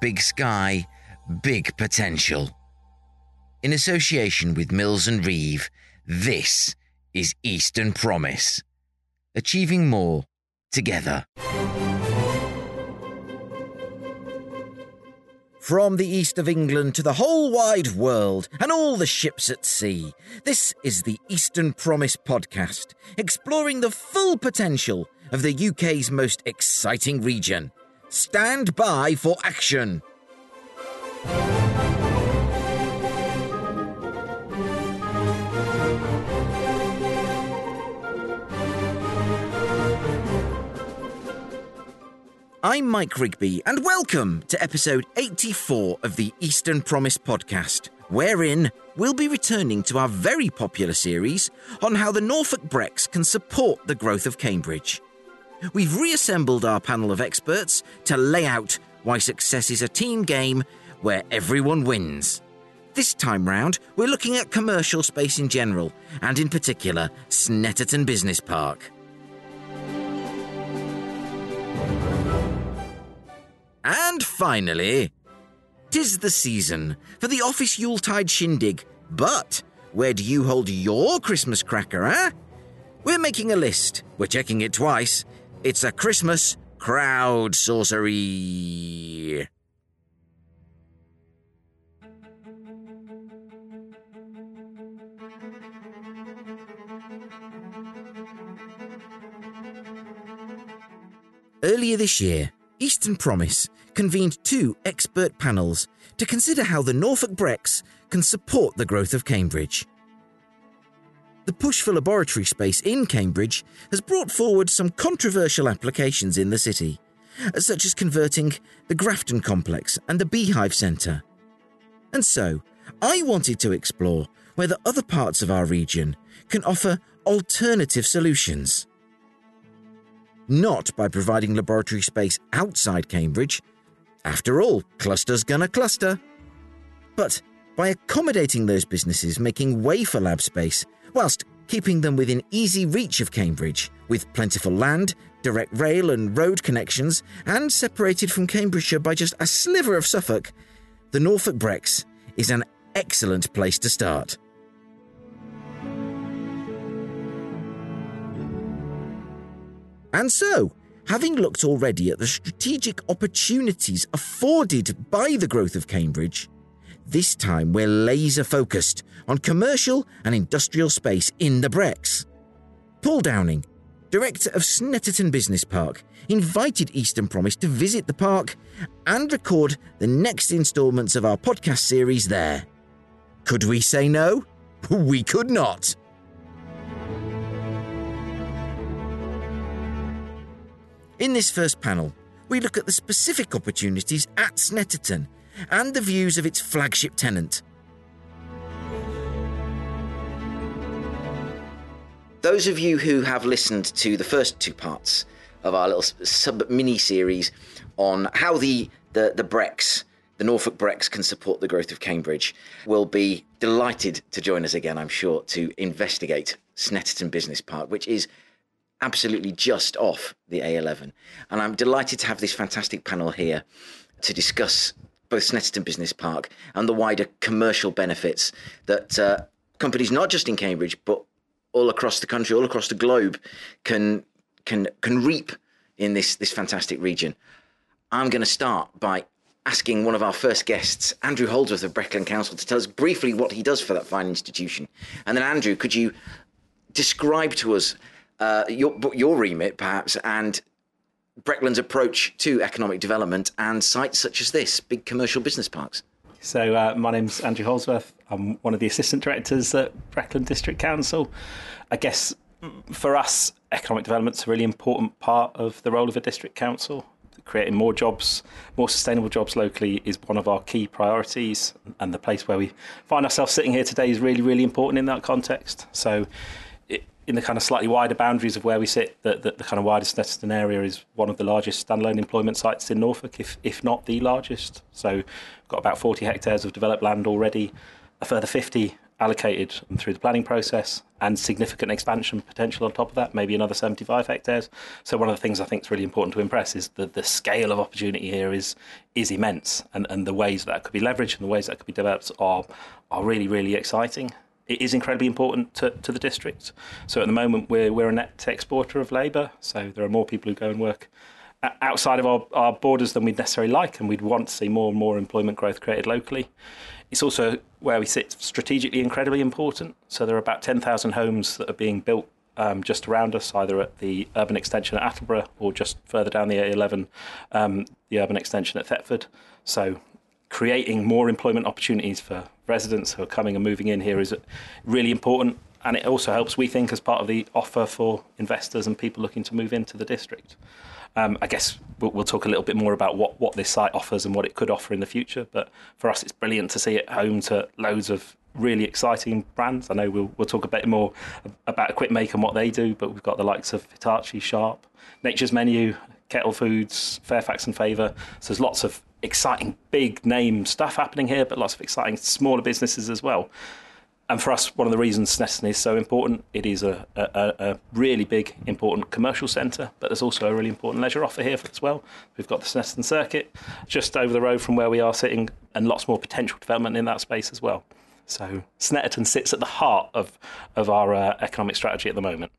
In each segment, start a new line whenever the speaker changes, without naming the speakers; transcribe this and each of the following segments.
big sky, big potential. In association with Mills and Reeve, this is Eastern Promise. Achieving more together. From the east of England to the whole wide world and all the ships at sea, this is the Eastern Promise podcast, exploring the full potential of the UK's most exciting region. Stand by for action! I'm Mike Rigby, and welcome to episode 84 of the Eastern Promise podcast, wherein we'll be returning to our very popular series on how the Norfolk Brecks can support the growth of Cambridge. We've reassembled our panel of experts to lay out why success is a team game where everyone wins. This time round, we're looking at commercial space in general, and in particular, Snetterton Business Park. And finally, tis the season for the office Yuletide shindig. But where do you hold your Christmas cracker, eh? We're making a list. We're checking it twice. It's a Christmas Crowdsourcery. Earlier this year, Eastern Promise convened two expert panels to consider how the Norfolk Brecks can support the growth of Cambridge. The push for laboratory space in Cambridge has brought forward some controversial applications in the city, such as converting the Grafton complex and the Beehive Centre. And so, I wanted to explore whether other parts of our region can offer alternative solutions not by providing laboratory space outside Cambridge. After all, cluster's gonna cluster. But by accommodating those businesses making way for lab space, whilst keeping them within easy reach of Cambridge, with plentiful land, direct rail and road connections, and separated from Cambridgeshire by just a sliver of Suffolk, the Norfolk Brecks is an excellent place to start. And so, having looked already at the strategic opportunities afforded by the growth of Cambridge, this time we're laser focused on commercial and industrial space in the Brecks. Paul Downing, director of Snetterton Business Park, invited Eastern Promise to visit the park and record the next instalments of our podcast series there. Could we say no? We could not. In this first panel, we look at the specific opportunities at Snetterton and the views of its flagship tenant. Those of you who have listened to the first two parts of our little sub mini series on how the, the, the Brecks, the Norfolk Brecks, can support the growth of Cambridge will be delighted to join us again, I'm sure, to investigate Snetterton Business Park, which is absolutely just off the A11. And I'm delighted to have this fantastic panel here to discuss both Snetterton Business Park and the wider commercial benefits that uh, companies, not just in Cambridge, but all across the country, all across the globe, can can can reap in this this fantastic region. I'm going to start by asking one of our first guests, Andrew Holdsworth of Breckland Council, to tell us briefly what he does for that fine institution. And then, Andrew, could you describe to us uh, your your remit perhaps and Breckland's approach to economic development and sites such as this, big commercial business parks.
So uh, my name's Andrew Holdsworth. I'm one of the assistant directors at Breckland District Council. I guess for us, economic development's a really important part of the role of a district council. Creating more jobs, more sustainable jobs locally is one of our key priorities, and the place where we find ourselves sitting here today is really, really important in that context. So in the kind of slightly wider boundaries of where we sit, the, the, the kind of widest Snetterton area is one of the largest standalone employment sites in Norfolk, if if not the largest. So, got about 40 hectares of developed land already, a further 50 allocated through the planning process and significant expansion potential on top of that, maybe another 75 hectares. So one of the things I think is really important to impress is that the scale of opportunity here is is immense and, and the ways that could be leveraged and the ways that could be developed are are really, really exciting. It is incredibly important to, to the district. So at the moment we're we're a net exporter of labour, so there are more people who go and work outside of our, our borders than we'd necessarily like, and we'd want to see more and more employment growth created locally. It's also where we sit strategically incredibly important. So there are about 10,000 homes that are being built um, just around us, either at the urban extension at Attleborough or just further down the A11, um, the urban extension at Thetford. So creating more employment opportunities for residents who are coming and moving in here is really important. And it also helps, we think, as part of the offer for investors and people looking to move into the district. Um, I guess we'll, we'll, talk a little bit more about what, what this site offers and what it could offer in the future. But for us, it's brilliant to see it home to loads of really exciting brands. I know we'll, we'll talk a bit more about Equipmake and what they do, but we've got the likes of Hitachi, Sharp, Nature's Menu, Kettle Foods, Fairfax and Favour. So there's lots of exciting big name stuff happening here, but lots of exciting smaller businesses as well and for us, one of the reasons Snetterton is so important, it is a, a, a really big, important commercial centre, but there's also a really important leisure offer here as well. We've got the Snetterton Circuit just over the road from where we are sitting, and lots more potential development in that space as well. So Snetterton sits at the heart of, of our uh, economic strategy at the moment.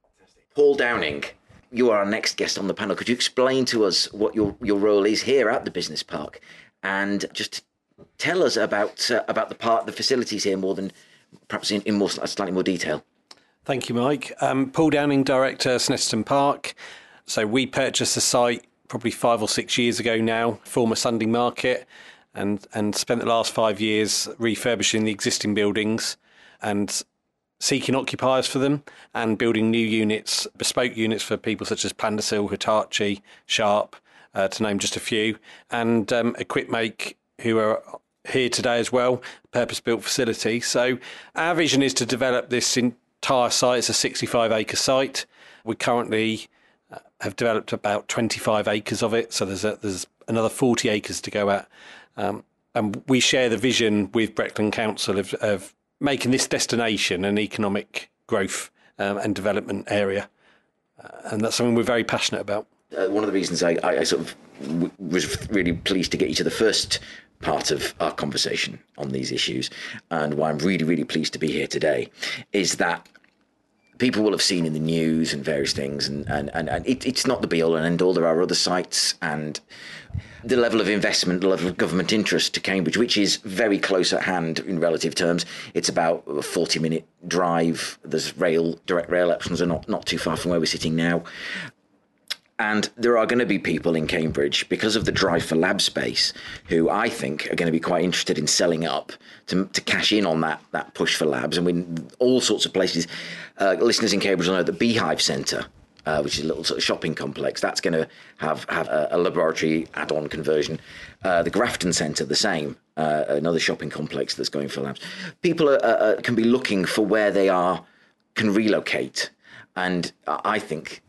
Paul Downing, you are our next guest on the panel. Could you explain to us what your, your role is here at the business park, and just tell us about uh, about the part, the facilities here more than perhaps in, in more slightly more detail.
Thank you, Mike. Um, Paul Downing, director, Snetterton Park. So we purchased the site probably five or six years ago now, former Sunday Market, and and spent the last five years refurbishing the existing buildings and seeking occupiers for them and building new units, bespoke units for people such as Pandasil, Hitachi, Sharp, uh, to name just a few, and um, Equipmake, who are here today as well, purpose built facility. So our vision is to develop this entire site. It's a 65 acre site. We currently uh, have developed about 25 acres of it. So there's a, there's another 40 acres to go at. Um, and we share the vision with Breckland Council of, of making this destination an economic growth um, and development area. Uh, and that's something we're very passionate about.
Uh, one of the reasons I, I, sort of w- was really pleased to get you to the first part of our conversation on these issues, and why I'm really, really pleased to be here today, is that people will have seen in the news and various things, and, and, and, and it, it's not the be all and end all. There are other sites, and the level of investment, the level of government interest to Cambridge, which is very close at hand in relative terms. It's about a 40 minute drive. There's rail, direct rail options are not, not too far from where we're sitting now. And there are going to be people in Cambridge because of the drive for lab space who I think are going to be quite interested in selling up to, to cash in on that that push for labs. And we all sorts of places. Uh, listeners in Cambridge will know the Beehive Centre, uh, which is a little sort of shopping complex. That's going to have have a, a laboratory add-on conversion. Uh, the Grafton Centre, the same, uh, another shopping complex that's going for labs. People are, are, can be looking for where they are can relocate, and I think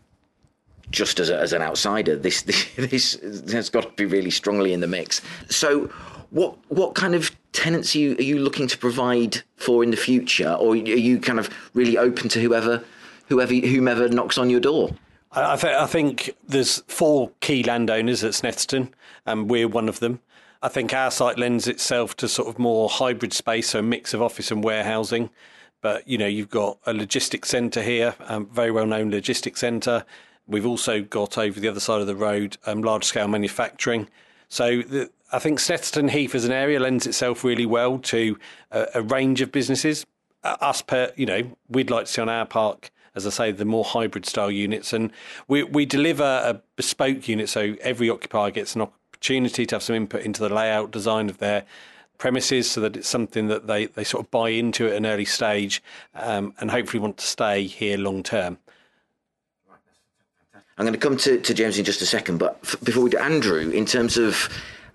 just as, a, as an outsider, this, this this has got to be really strongly in the mix. So, what what kind of tenants are you, looking to provide for in the future, or are you kind of really open to whoever whoever whomever knocks on your door?
I, th- I think there's four key landowners at Snetterton, and we're one of them. I think our site lends itself to sort of more hybrid space, so a mix of office and warehousing. But you know, you've got a logistics centre here, a um, very well known logistics centre. We've also got over the other side of the road um, large scale manufacturing. So the, I think Snetterton Heath as an area lends itself really well to a, a range of businesses. Uh, us, per, you know, we'd like to see on our park, as I say, the more hybrid style units, and we we deliver a bespoke unit, so every occupier gets an opportunity to have some input into the layout design of their premises, so that it's something that they they sort of buy into at an early stage, um, and hopefully want to stay here long term.
I'm going to come to, to James in just a second, but f- before we do, Andrew, in terms of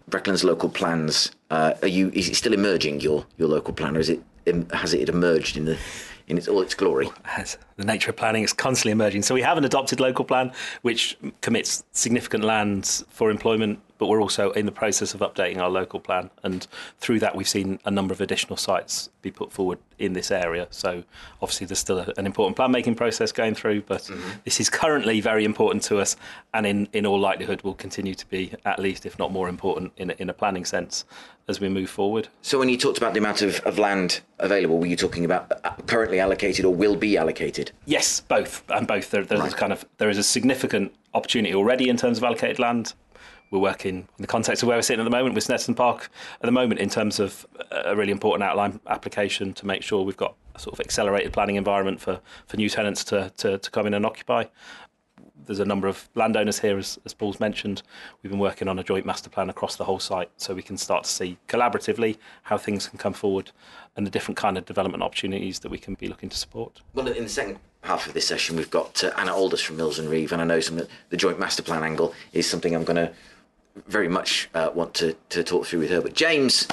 Breckland's local plans, uh, are you is it still emerging your your local plan, or is it has it emerged in the in its all its glory?
The nature of planning is constantly emerging. So we have an adopted local plan which commits significant lands for employment, but we're also in the process of updating our local plan. And through that, we've seen a number of additional sites be put forward in this area. So obviously, there's still a, an important plan making process going through, but mm-hmm. this is currently very important to us, and in, in all likelihood, will continue to be at least, if not more important, in, in a planning sense as we move forward.
So, when you talked about the amount of, of land available, were you talking about uh, currently allocated or will be allocated?
Yes, both and both. There, there's right. kind of there is a significant opportunity already in terms of allocated land. We're working in the context of where we're sitting at the moment with Snetterton Park at the moment in terms of a really important outline application to make sure we've got a sort of accelerated planning environment for, for new tenants to, to, to come in and occupy there's a number of landowners here, as, as Paul's mentioned. We've been working on a joint master plan across the whole site, so we can start to see collaboratively how things can come forward and the different kind of development opportunities that we can be looking to support.
Well, in the second half of this session, we've got uh, Anna Aldous from Mills and Reeve, and I know some the joint master plan angle is something I'm going to very much uh, want to, to talk through with her. But James,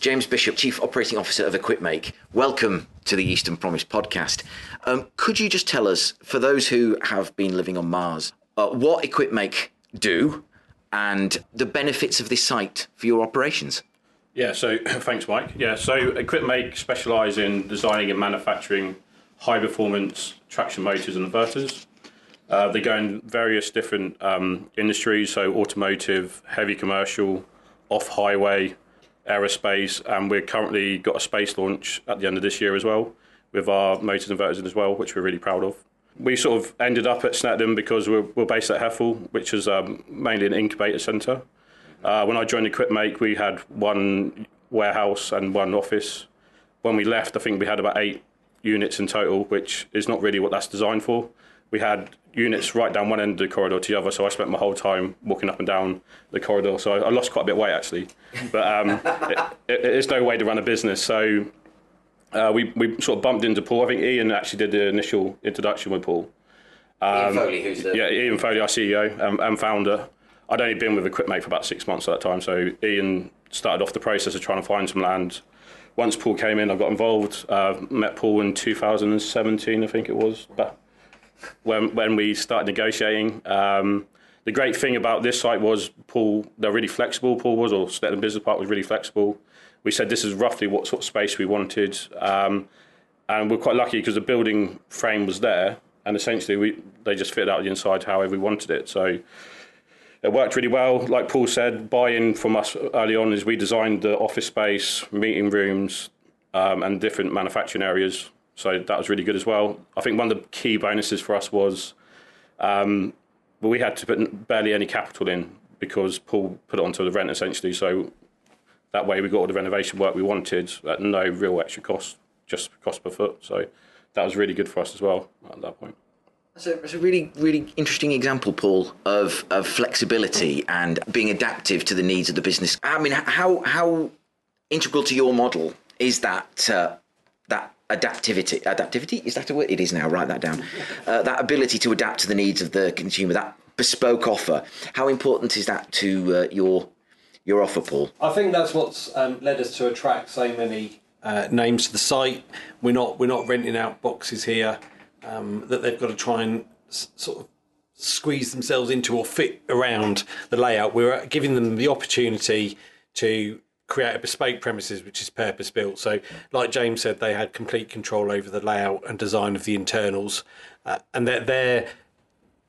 James Bishop, Chief Operating Officer of Equipmake, welcome to the Eastern Promise podcast. Um, could you just tell us, for those who have been living on Mars, uh, what Equipmake do and the benefits of this site for your operations?
Yeah, so thanks, Mike. Yeah, so Equipmake specialise in designing and manufacturing high performance traction motors and inverters. Uh, they go in various different um, industries, so automotive, heavy commercial, off highway, aerospace, and we're currently got a space launch at the end of this year as well with our motors and inverters as well, which we're really proud of. We sort of ended up at Snetterton because we're, we're based at Hethel, which is um, mainly an incubator centre. Uh, when I joined Equipmake, we had one warehouse and one office. When we left, I think we had about eight units in total, which is not really what that's designed for. We had units right down one end of the corridor to the other, so I spent my whole time walking up and down the corridor. So I, I lost quite a bit of weight actually, but um, it, it, it's no way to run a business. So uh, we we sort of bumped into Paul. I think Ian actually did the initial introduction with Paul.
Um, Ian Foley, who's the
yeah Ian Foley, our CEO and, and founder. I'd only been with Equipmake for about six months at that time, so Ian started off the process of trying to find some land. Once Paul came in, I got involved. Uh, met Paul in 2017, I think it was, when when we started negotiating. Um, the great thing about this site was Paul. They're really flexible. Paul was, or Snetterton Business Park was really flexible. We said this is roughly what sort of space we wanted, um, and we're quite lucky because the building frame was there, and essentially we they just fit out the inside however we wanted it. So it worked really well. Like Paul said, buy-in from us early on is we designed the office space, meeting rooms, um, and different manufacturing areas. So that was really good as well. I think one of the key bonuses for us was um, we had to put barely any capital in because Paul put it onto the rent essentially. So that way we got all the renovation work we wanted at no real extra cost, just cost per foot. So that was really good for us as well at that point.
So it's a really, really interesting example, Paul, of, of flexibility and being adaptive to the needs of the business. I mean, how how integral to your model is that uh, that adaptivity? Adaptivity is that a word? It is now. Write that down. Uh, that ability to adapt to the needs of the consumer. That bespoke offer. How important is that to uh, your your offer, Paul?
I think that's what's um, led us to attract so many uh, names to the site. We're not we're not renting out boxes here um, that they've got to try and s- sort of squeeze themselves into or fit around the layout. We're giving them the opportunity to create a bespoke premises which is purpose built. So, like James said, they had complete control over the layout and design of the internals, uh, and their their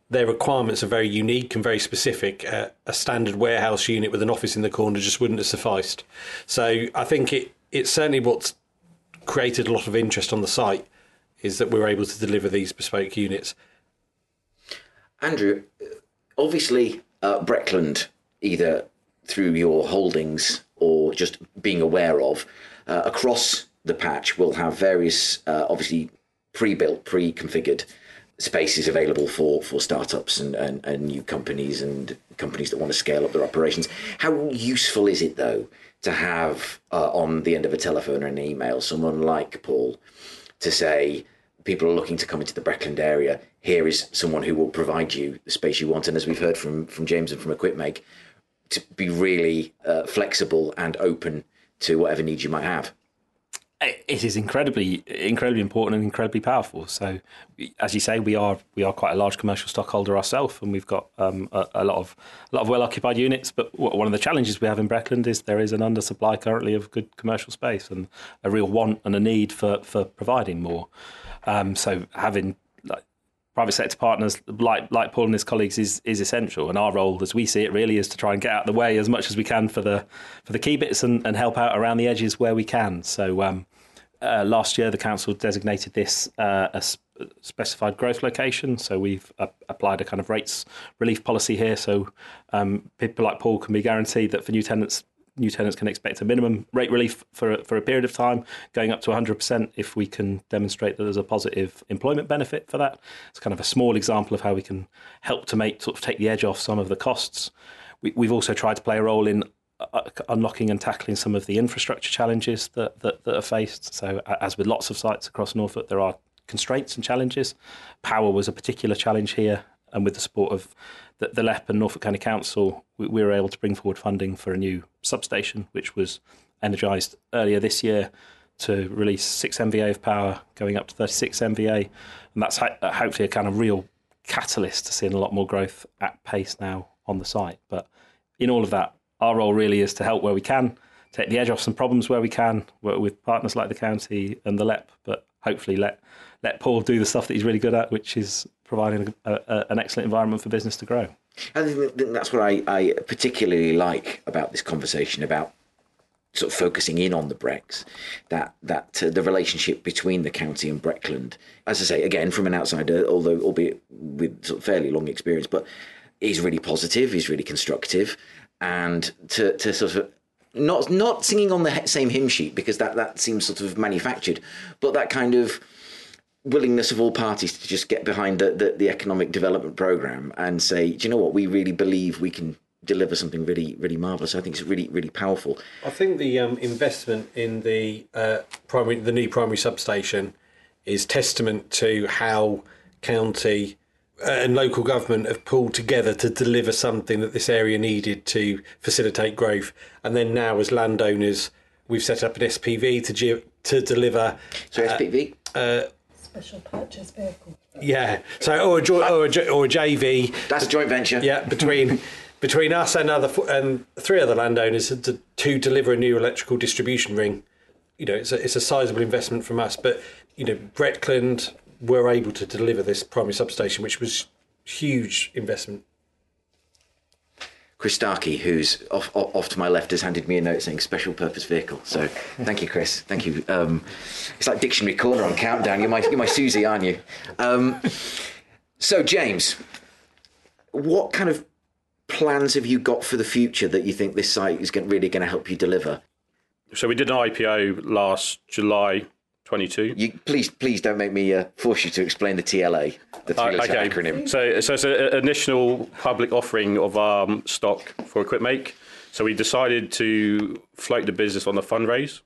their requirements are very unique and very specific. Uh, a standard warehouse unit with an office in the corner just wouldn't have sufficed. So, I think it it's certainly what's created a lot of interest on the site is that we're able to deliver these bespoke units.
Andrew, obviously, uh, Breckland, either through your holdings or just being aware of, uh, across the patch will have various, uh, obviously, pre built, pre configured spaces available for, for startups and, and, and new companies and companies that want to scale up their operations. How useful is it, though, to have uh, on the end of a telephone or an email someone like Paul to say, people are looking to come into the Breckland area, here is someone who will provide you the space you want. And as we've heard from, from James and from Equipmake, to be really uh, flexible and open to whatever needs you might have.
it is incredibly incredibly important and incredibly powerful. So, as you say, we are we are quite a large commercial stockholder ourselves, and we've got um, a, a, lot of a lot of well occupied units. But one of the challenges we have in Breckland is there is an undersupply currently of good commercial space, and a real want and a need for for providing more. Um, so, having private sector partners like like Paul and his colleagues is is essential. And our role, as we see it, really is to try and get out of the way as much as we can for the for the key bits and, and help out around the edges where we can. So um, uh, last year, the council designated this uh, a specified growth location. So we've uh, applied a kind of rates relief policy here. So um, people like Paul can be guaranteed that for new tenants new tenants can expect a minimum rate relief for for a period of time, going up to 100% if we can demonstrate that there's a positive employment benefit for that. It's kind of a small example of how we can help to make sort of take the edge off some of the costs. We, we've also tried to play a role in uh, unlocking and tackling some of the infrastructure challenges that, that, that are faced. So, as with lots of sites across Norfolk, there are constraints and challenges. Power was a particular challenge here, and with the support of the, the LEP and Norfolk County Council, we, we were able to bring forward funding for a new substation, which was energised earlier this year to release 6 MVA of power, going up to 36 MVA. And that's uh, hopefully a kind of real catalyst to seeing a lot more growth at pace now on the site. But in all of that, our role really is to help where we can, take the edge off some problems where we can, work with partners like the county and the LEP, but hopefully let let Paul do the stuff that he's really good at, which is providing a, a, an excellent environment for business to grow.
I think that's what I, I particularly like about this conversation about sort of focusing in on the Brecks, that that uh, the relationship between the county and Breckland, as I say again from an outsider, although albeit with sort of fairly long experience, but is really positive, is really constructive, and to to sort of not not singing on the same hymn sheet because that that seems sort of manufactured, but that kind of willingness of all parties to just get behind the, the, the, economic development program and say, do you know what, we really believe we can deliver something really, really marvelous. I think it's really, really powerful.
I think the um, investment in the uh, primary, the new primary substation, is testament to how county uh, and local government have pulled together to deliver something that this area needed to facilitate growth. And then now, as landowners, we've set up an SPV to to deliver.
So SPV. Uh,
special purchase vehicle.
Yeah. So or a, jo- or a, or a JV.
That's a joint venture.
Yeah, between between us and other and three other landowners to, to deliver a new electrical distribution ring. You know, it's a it's a sizable investment from us, but you know, Breckland were able to deliver this primary substation, which was huge investment
Chris Starkie, who's off, off to my left, has handed me a note saying special purpose vehicle. So thank you, Chris. Thank you. Um, it's like Dictionary Corner on Countdown. You're my, you're my Susie, aren't you? Um, so, James, what kind of plans have you got for the future that you think this site is really going to help you deliver?
So we did an IPO last July 22.
You, please, please don't make me uh, force you to explain the TLA, the three-letter okay. acronym.
So, so it's an initial public offering of um, stock for Equipmake. So we decided to float the business on the fundraise.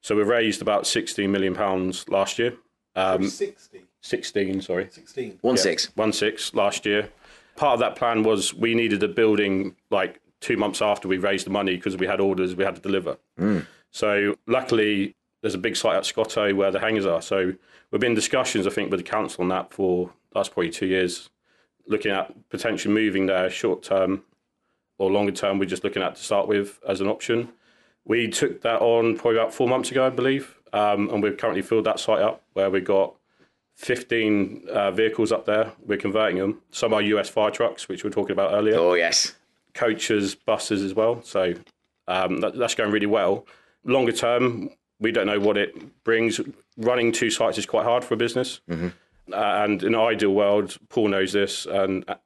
So we raised about 16 million pounds last year.
Um, 60.
16, sorry.
16.
One yeah, six.
One six last year. Part of that plan was we needed a building like two months after we raised the money because we had orders we had to deliver. Mm. So luckily there's a big site at Scottow where the hangars are. So we've been in discussions, I think, with the council on that for last probably two years, looking at potentially moving there short term or longer term. We're just looking at to start with as an option. We took that on probably about four months ago, I believe, um, and we've currently filled that site up where we've got 15 uh, vehicles up there. We're converting them. Some are US fire trucks, which we were talking about earlier.
Oh, yes.
Coaches, buses as well. So um, that, that's going really well. Longer term, we don't know what it brings. Running two sites is quite hard for a business. Mm-hmm. Uh, and in an ideal world, Paul knows this, and uh,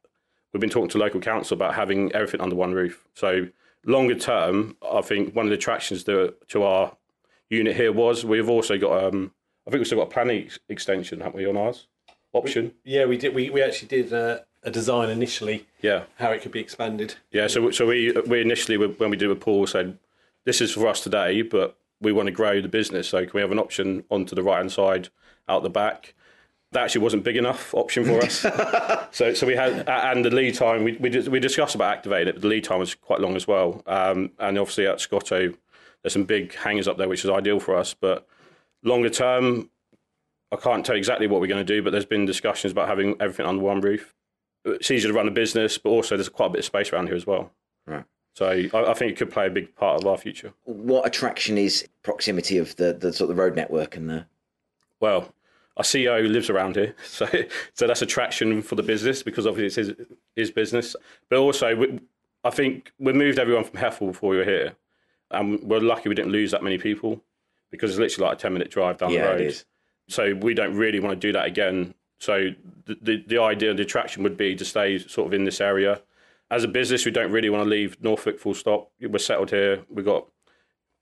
we've been talking to local council about having everything under one roof. So longer term, I think one of the attractions to, to our unit here was we've also got, um, I think we've still got a planning ex- extension, haven't we, on ours option?
We, yeah, we did. We, we actually did uh, a design initially.
Yeah,
how it could be expanded.
Yeah, so so we we initially when we did with Paul said this is for us today, but we want to grow the business. So can we have an option onto the right hand side out the back? That actually wasn't big enough option for us. so so we had and the lead time we we, we discussed about activating it, but the lead time was quite long as well. Um, and obviously at Scottow, there's some big hangers up there, which is ideal for us. But Longer term, I can't tell exactly what we're going to do, but there's been discussions about having everything under one roof. It's easier to run a business, but also there's quite a bit of space around here as well.
Right.
So I, I think it could play a big part of our future.
What attraction is proximity of the, the sort of the road network and the
Well, our CEO lives around here, so so that's attraction for the business because obviously it's his, his business. But also, we, I think we moved everyone from Hethel before we were here, and we're lucky we didn't lose that many people because it's literally like a ten minute drive down
Yeah,
the
it
road.
is.
So we don't really want to do that again. So the, the the idea, the attraction would be to stay sort of in this area. As a business, we don't really want to leave Norfolk full stop. We're settled here. We've got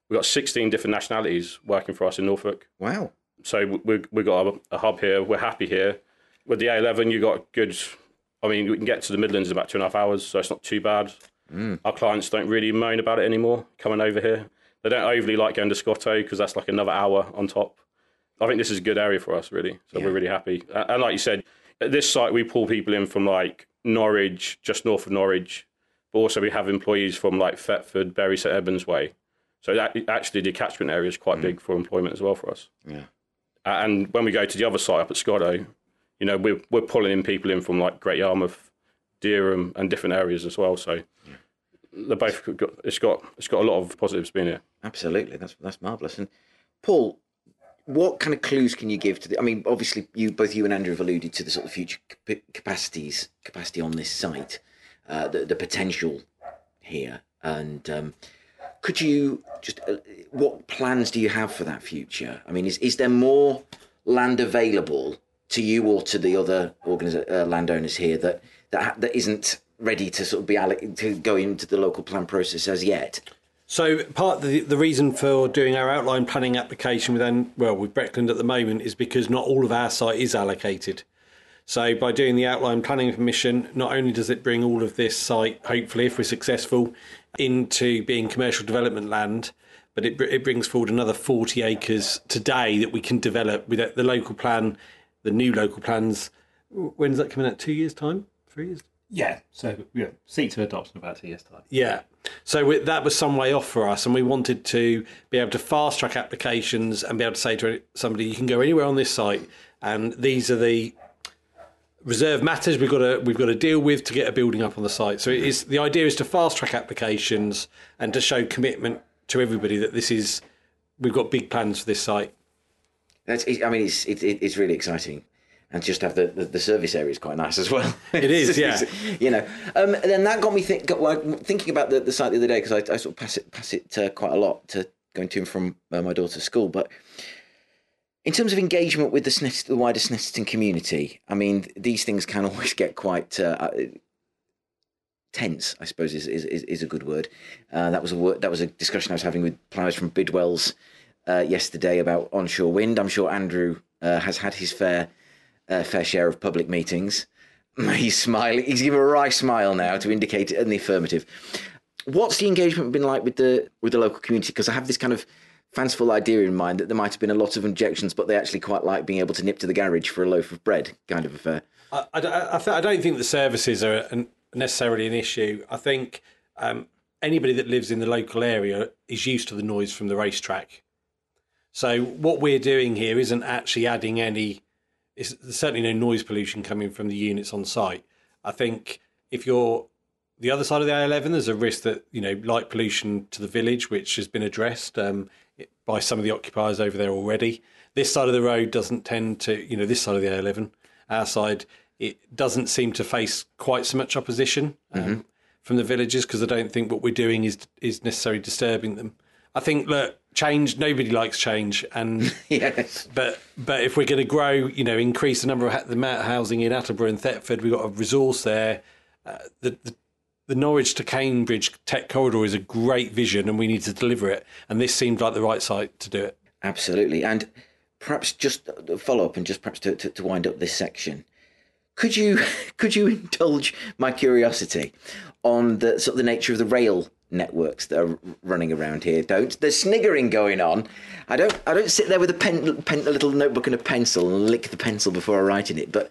we've got 16 different nationalities working for us in Norfolk.
wow.
So we we got a, a hub here. We're happy here. With the A11, you got good. I mean, we can get to the Midlands in about two and a half hours, so it's not too bad. Mm. Our clients don't really moan about it anymore coming over here. They don't overly like going to Scottow because that's like another hour on top. I think this is a good area for us, really. So we're really happy. And like you said, at this site we pull people in from like Norwich, just north of Norwich, but also we have employees from like Thetford, Bury, St Edmunds way. So that, actually, the catchment area is quite mm. big for employment as well for us.
Yeah.
And when we go to the other site up at Scottow, you know, we're we're pulling in people in from like Great Yarmouth, Dereham, and different areas as well. So yeah. they're both got, it's got it's got a lot of positives being here.
Absolutely, that's that's marvelous. And Paul, what kind of clues can you give to the? I mean, obviously, you both you and Andrew have alluded to the sort of future capacities capacity on this site, uh, the the potential here, and um, could you just uh, what plans do you have for that future? I mean, is is there more land available to you or to the other organiz- uh, landowners here that that that isn't ready to sort of be alloc- to go into the local plan process as yet?
So part of the, the reason for doing our outline planning application with well with Breckland at the moment is because not all of our site is allocated. So by doing the outline planning permission, not only does it bring all of this site, hopefully if we're successful, into being commercial development land, but it, it brings forward another 40 acres today that we can develop with the local plan, the new local plans. When's that coming out? Two years time? Three years?
Yeah, so yeah, seek to adopt in about two years' time.
Yeah. So we, that was some way off for us, and we wanted to be able to fast track applications and be able to say to somebody, "You can go anywhere on this site, and these are the reserve matters we've got to we've got to deal with to get a building up on the site." So it is the idea is to fast track applications and to show commitment to everybody that this is we've got big plans for this site.
That's, I mean, it's it, it, it's really exciting, and just have the, the, the service area is quite nice as well.
It is, yeah.
you know, um, and then that got me think, got, well, thinking about the, the site the other day because I, I sort of pass it pass it uh, quite a lot to going to and from uh, my daughter's school, but. In terms of engagement with the, Snett- the wider Snetterton community, I mean, these things can always get quite uh, uh, tense. I suppose is is, is, is a good word. Uh, that was a word, that was a discussion I was having with planners from Bidwells uh, yesterday about onshore wind. I'm sure Andrew uh, has had his fair uh, fair share of public meetings. He's smiling. He's giving a wry smile now to indicate in the affirmative. What's the engagement been like with the with the local community? Because I have this kind of fanciful idea in mind that there might have been a lot of objections, but they actually quite like being able to nip to the garage for a loaf of bread, kind of affair.
I, I, I, th- I don't think the services are an, necessarily an issue. I think um, anybody that lives in the local area is used to the noise from the racetrack. So what we're doing here isn't actually adding any. It's, there's certainly no noise pollution coming from the units on site. I think if you're the other side of the A11, there's a risk that you know light pollution to the village, which has been addressed um, by some of the occupiers over there already. This side of the road doesn't tend to, you know, this side of the A11, our side, it doesn't seem to face quite so much opposition um, from the villagers because I don't think what we're doing is is necessarily disturbing them. I think look, change. Nobody likes change, and
yes.
but but if we're going to grow, you know, increase the number of ha- the amount of housing in Attleborough and Thetford, we've got a resource there. Uh, the, the the Norwich to Cambridge Tech Corridor is a great vision, and we need to deliver it. And this seemed like the right site to do it.
Absolutely. And perhaps just a follow up and just perhaps to, to, to wind up this section. Could you could you indulge my curiosity on the sort of the nature of the rail networks that are running around here? Don't there's sniggering going on. I don't I don't sit there with a pen, pen a little notebook and a pencil and lick the pencil before I write in it. But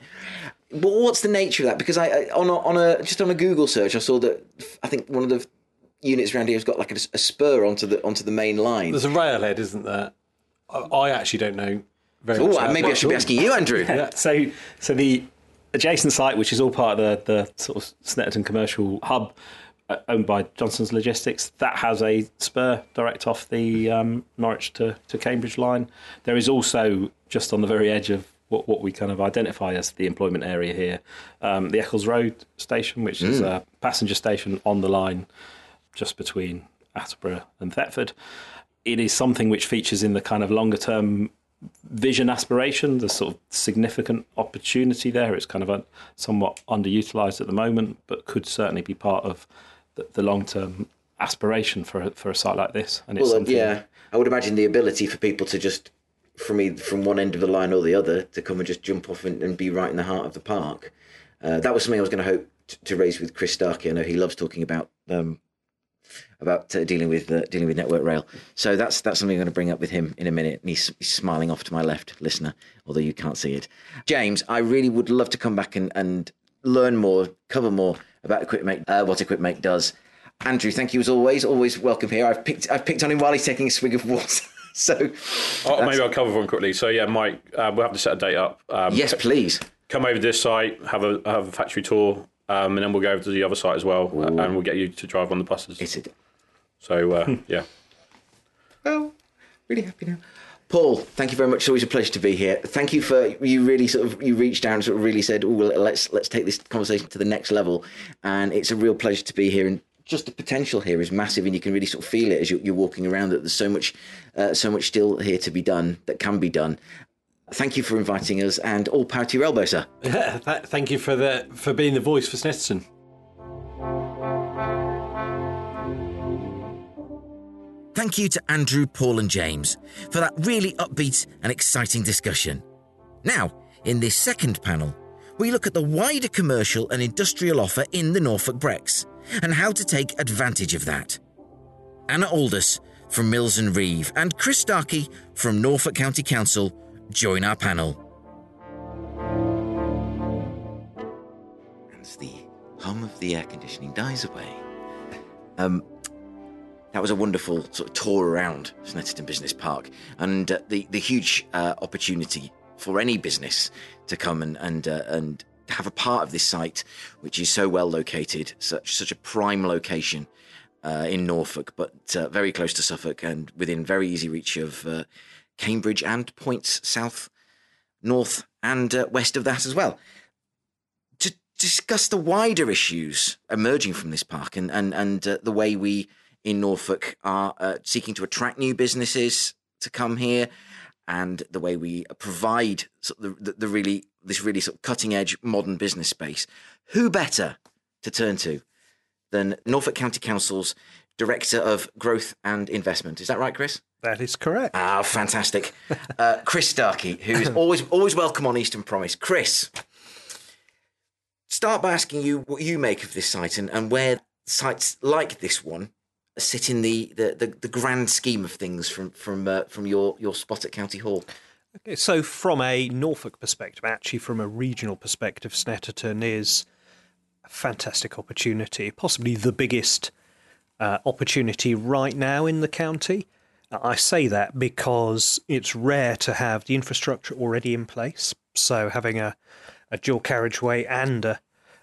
but what's the nature of that? Because I I- on a, on a just on a Google search I saw that I think one of the units around here has got like a, a spur onto the onto the main line.
There's a railhead, isn't there? I, I actually don't know very
Oh,
much. about
maybe I should be asking you, Andrew.
So, so the adjacent site, which is all part of the, the sort of Snetterton commercial hub, owned by Johnson's Logistics, that has a spur direct off the um, Norwich to, to Cambridge line. There is also just on the very edge of what, what we kind of identify as the employment area here, um, the Eccles Road station, which is a passenger station on the line just between Attleborough and Thetford. It is something which features in the kind of longer term vision aspiration. There's sort of significant opportunity there. It's kind of a, somewhat underutilized at the moment, but could certainly be part of the, the long term aspiration for a, for a site like this. And it's
Well,
something
yeah, I would imagine the ability for people to just from either from one end of the line or the other to come and just jump off and, and be right in the heart of the park. Uh, that was something I was going to hope t- to raise with Chris Starkie. I know he loves talking about um, about uh, dealing with uh, dealing with Network Rail. So that's that's something I'm going to bring up with him in a minute. And he's, he's smiling off to my left, listener, although you can't see it. James, I really would love to come back and, and learn more, cover more about Equipmake, uh, what Equipmake does. Andrew, thank you as always. Always welcome here. I've picked I've picked on him while he's taking a swig of water. so
Oh, maybe I'll cover one quickly. So yeah, Mike, uh, we'll have to set a date up. Um,
yes, please.
come over to this site, have a have a factory tour, um, and then we'll go over to the other site as well, uh, and we'll get you to drive on the buses.
It's a
So uh, yeah,
well, really happy now. Paul, thank you very much. It's always a pleasure to be here. Thank you for you really sort of you reached down and sort of really said, "Oh, well, let's let's take this conversation to the next level." And it's a real pleasure to be here. And just the potential here is massive, and you can really sort of feel it as you're, walking around. That there's so much, uh, so much still here to be done that can be done. Thank you for inviting us, and all power to your elbow, sir.
Th- Thank you for the for being the voice for Snetterton.
Thank you to Andrew, Paul, and James for that really upbeat and exciting discussion. Now, in this second panel, we look at the wider commercial and industrial offer in the Norfolk Brecks and how to take advantage of that. Anna Aldous from Mills and Reeve and Chris Starkie from Norfolk County Council join our panel.
As the hum of the air conditioning dies away, um, that was a wonderful sort of tour around Snetterton Business Park. And uh, the the huge uh, opportunity for any business to come and and uh, and have a part of this site, which is so well located, such such a prime location uh, in Norfolk, but uh, very close to Suffolk and within very easy reach of uh, Cambridge and points south, north, and west of that as well. To discuss the wider issues emerging from this park and and and uh, the way we in Norfolk are uh, seeking to attract new businesses to come here, and the way we provide sort of the, the, really this really sort of cutting edge modern business space. Who better to turn to than Norfolk County Council's Director of Growth and Investment? Is that right, Chris?
That is correct.
Ah, fantastic. Uh, Chris Starkie, who is always always welcome on Eastern Promise. Chris, start by asking you what you make of this site and, and where sites like this one sit in the, the, the, the grand scheme of things from from uh, from your, your spot at County Hall.
Okay, so, from a Norfolk perspective, actually from a regional perspective, Snetterton is a fantastic opportunity, possibly the biggest uh, opportunity right now in the county. I say that because it's rare to have the infrastructure already in place. So, having a, a dual carriageway and a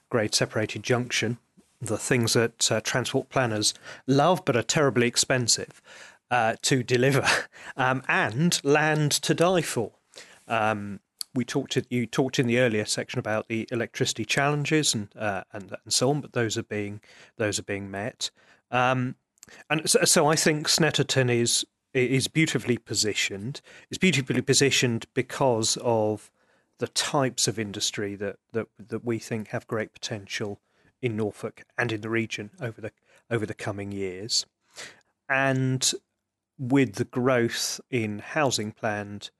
grade separated junction, the things that uh, transport planners love but are terribly expensive uh, to deliver, um, and land to die for. Um, we talked to, you talked in the earlier section about the electricity challenges and uh, and and so on, but those are being those are being met. Um, and so, so I think Snetterton is is beautifully positioned. It's beautifully positioned because of the types of industry that, that that we think have great potential in Norfolk and in the region over the over the coming years, and with the growth in housing planned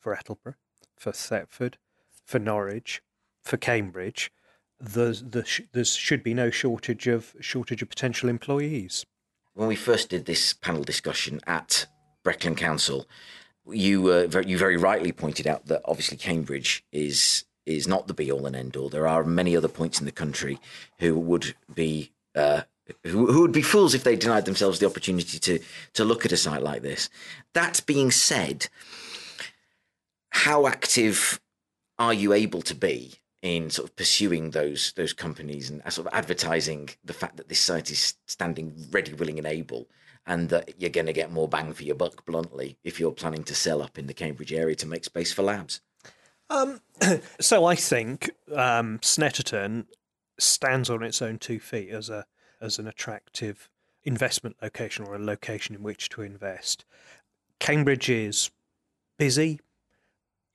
for Attleborough, for Thetford, for Norwich, for Cambridge, there's, there there should be no shortage of shortage of potential employees.
When we first did this panel discussion at Breckland Council, you uh, you very rightly pointed out that obviously Cambridge is is not the be all and end all. There are many other points in the country who would be uh, who, who would be fools if they denied themselves the opportunity to to look at a site like this. That being said, how active are you able to be in sort of pursuing those those companies and sort of advertising the fact that this site is standing ready, willing, and able, and that you're going to get more bang for your buck, bluntly, if you're planning to sell up in the Cambridge area to make space for labs?
So I think um, Snetterton stands on its own two feet as a as an attractive investment location or a location in which to invest. Cambridge is busy,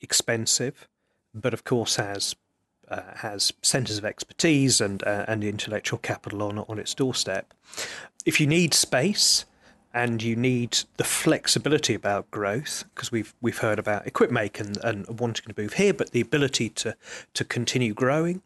expensive, but of course has uh, has centres of expertise and uh, and intellectual capital on on its doorstep. If you need space and you need the flexibility about growth, because we've we've heard about Equipmake and, and wanting to move here, but the ability to to continue growing.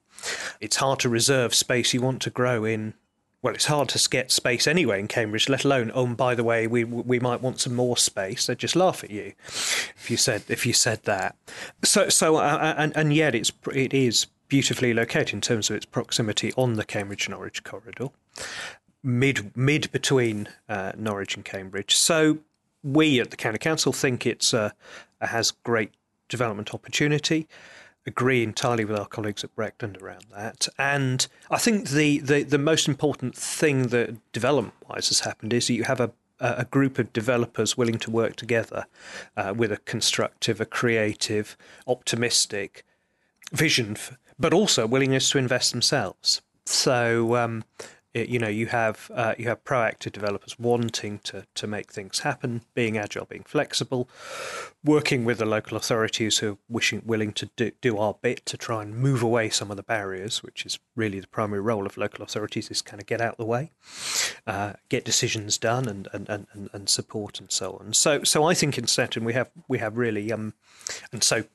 It's hard to reserve space you want to grow in. Well, it's hard to get space anyway in Cambridge, let alone. Oh, by the way, we we might want some more space. They'd just laugh at you if you said if you said that. So so uh, and and yet it's it is beautifully located in terms of its proximity on the Cambridge Norwich corridor mid mid between uh, Norwich and Cambridge. So we at the county council think it's uh, has great development opportunity. Agree entirely with our colleagues at Breckland around that, and I think the the, the most important thing that development wise has happened is that you have a a group of developers willing to work together uh, with a constructive, a creative, optimistic vision, f- but also willingness to invest themselves. So um, you know you have uh, you have proactive developers wanting to to make things happen, being agile, being flexible, working with the local authorities who are wishing willing to do, do our bit to try and move away some of the barriers, which is really the primary role of local authorities is kind of get out the way, uh, get decisions done, and and, and, and support and so on. So so I think in Snetterton we have we have really um and so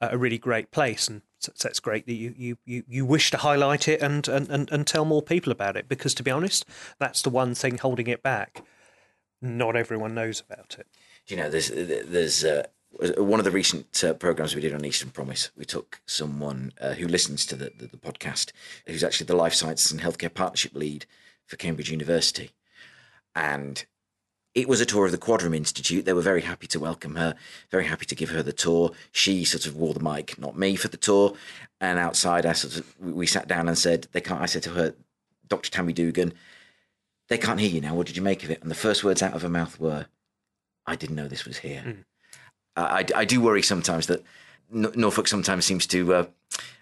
a really great place and it's great that you, you, you, you wish to highlight it and, and, and, and tell more people about it because to be honest that's the one thing holding it back not everyone knows about it
you know, there's there's uh, one of the recent uh, programs we did on Eastern Promise. We took someone uh, who listens to the, the the podcast, who's actually the Life Sciences and Healthcare Partnership lead for Cambridge University, and it was a tour of the Quadram Institute. They were very happy to welcome her, very happy to give her the tour. She sort of wore the mic, not me, for the tour. And outside, I sort of we sat down and said, "They can't." I said to her, "Dr. Tammy Dugan, they can't hear you now. What did you make of it?" And the first words out of her mouth were, "I didn't know this was here." I, I, I do worry sometimes that N- Norfolk sometimes seems to uh,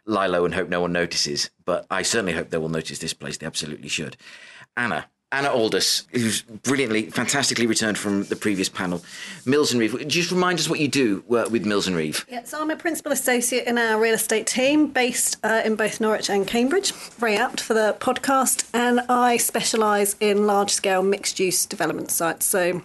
lie low and hope no one notices, but I certainly hope they will notice this place. They absolutely should. Anna. Anna Aldous, who's brilliantly, fantastically returned from the previous panel. Mills and Reeve, just remind us what you do uh, with Mills and Reeve.
Yeah, so I'm a principal associate in our real estate team based uh, in both Norwich and Cambridge. Very apt for the podcast, and I specialise in large scale mixed use development sites. So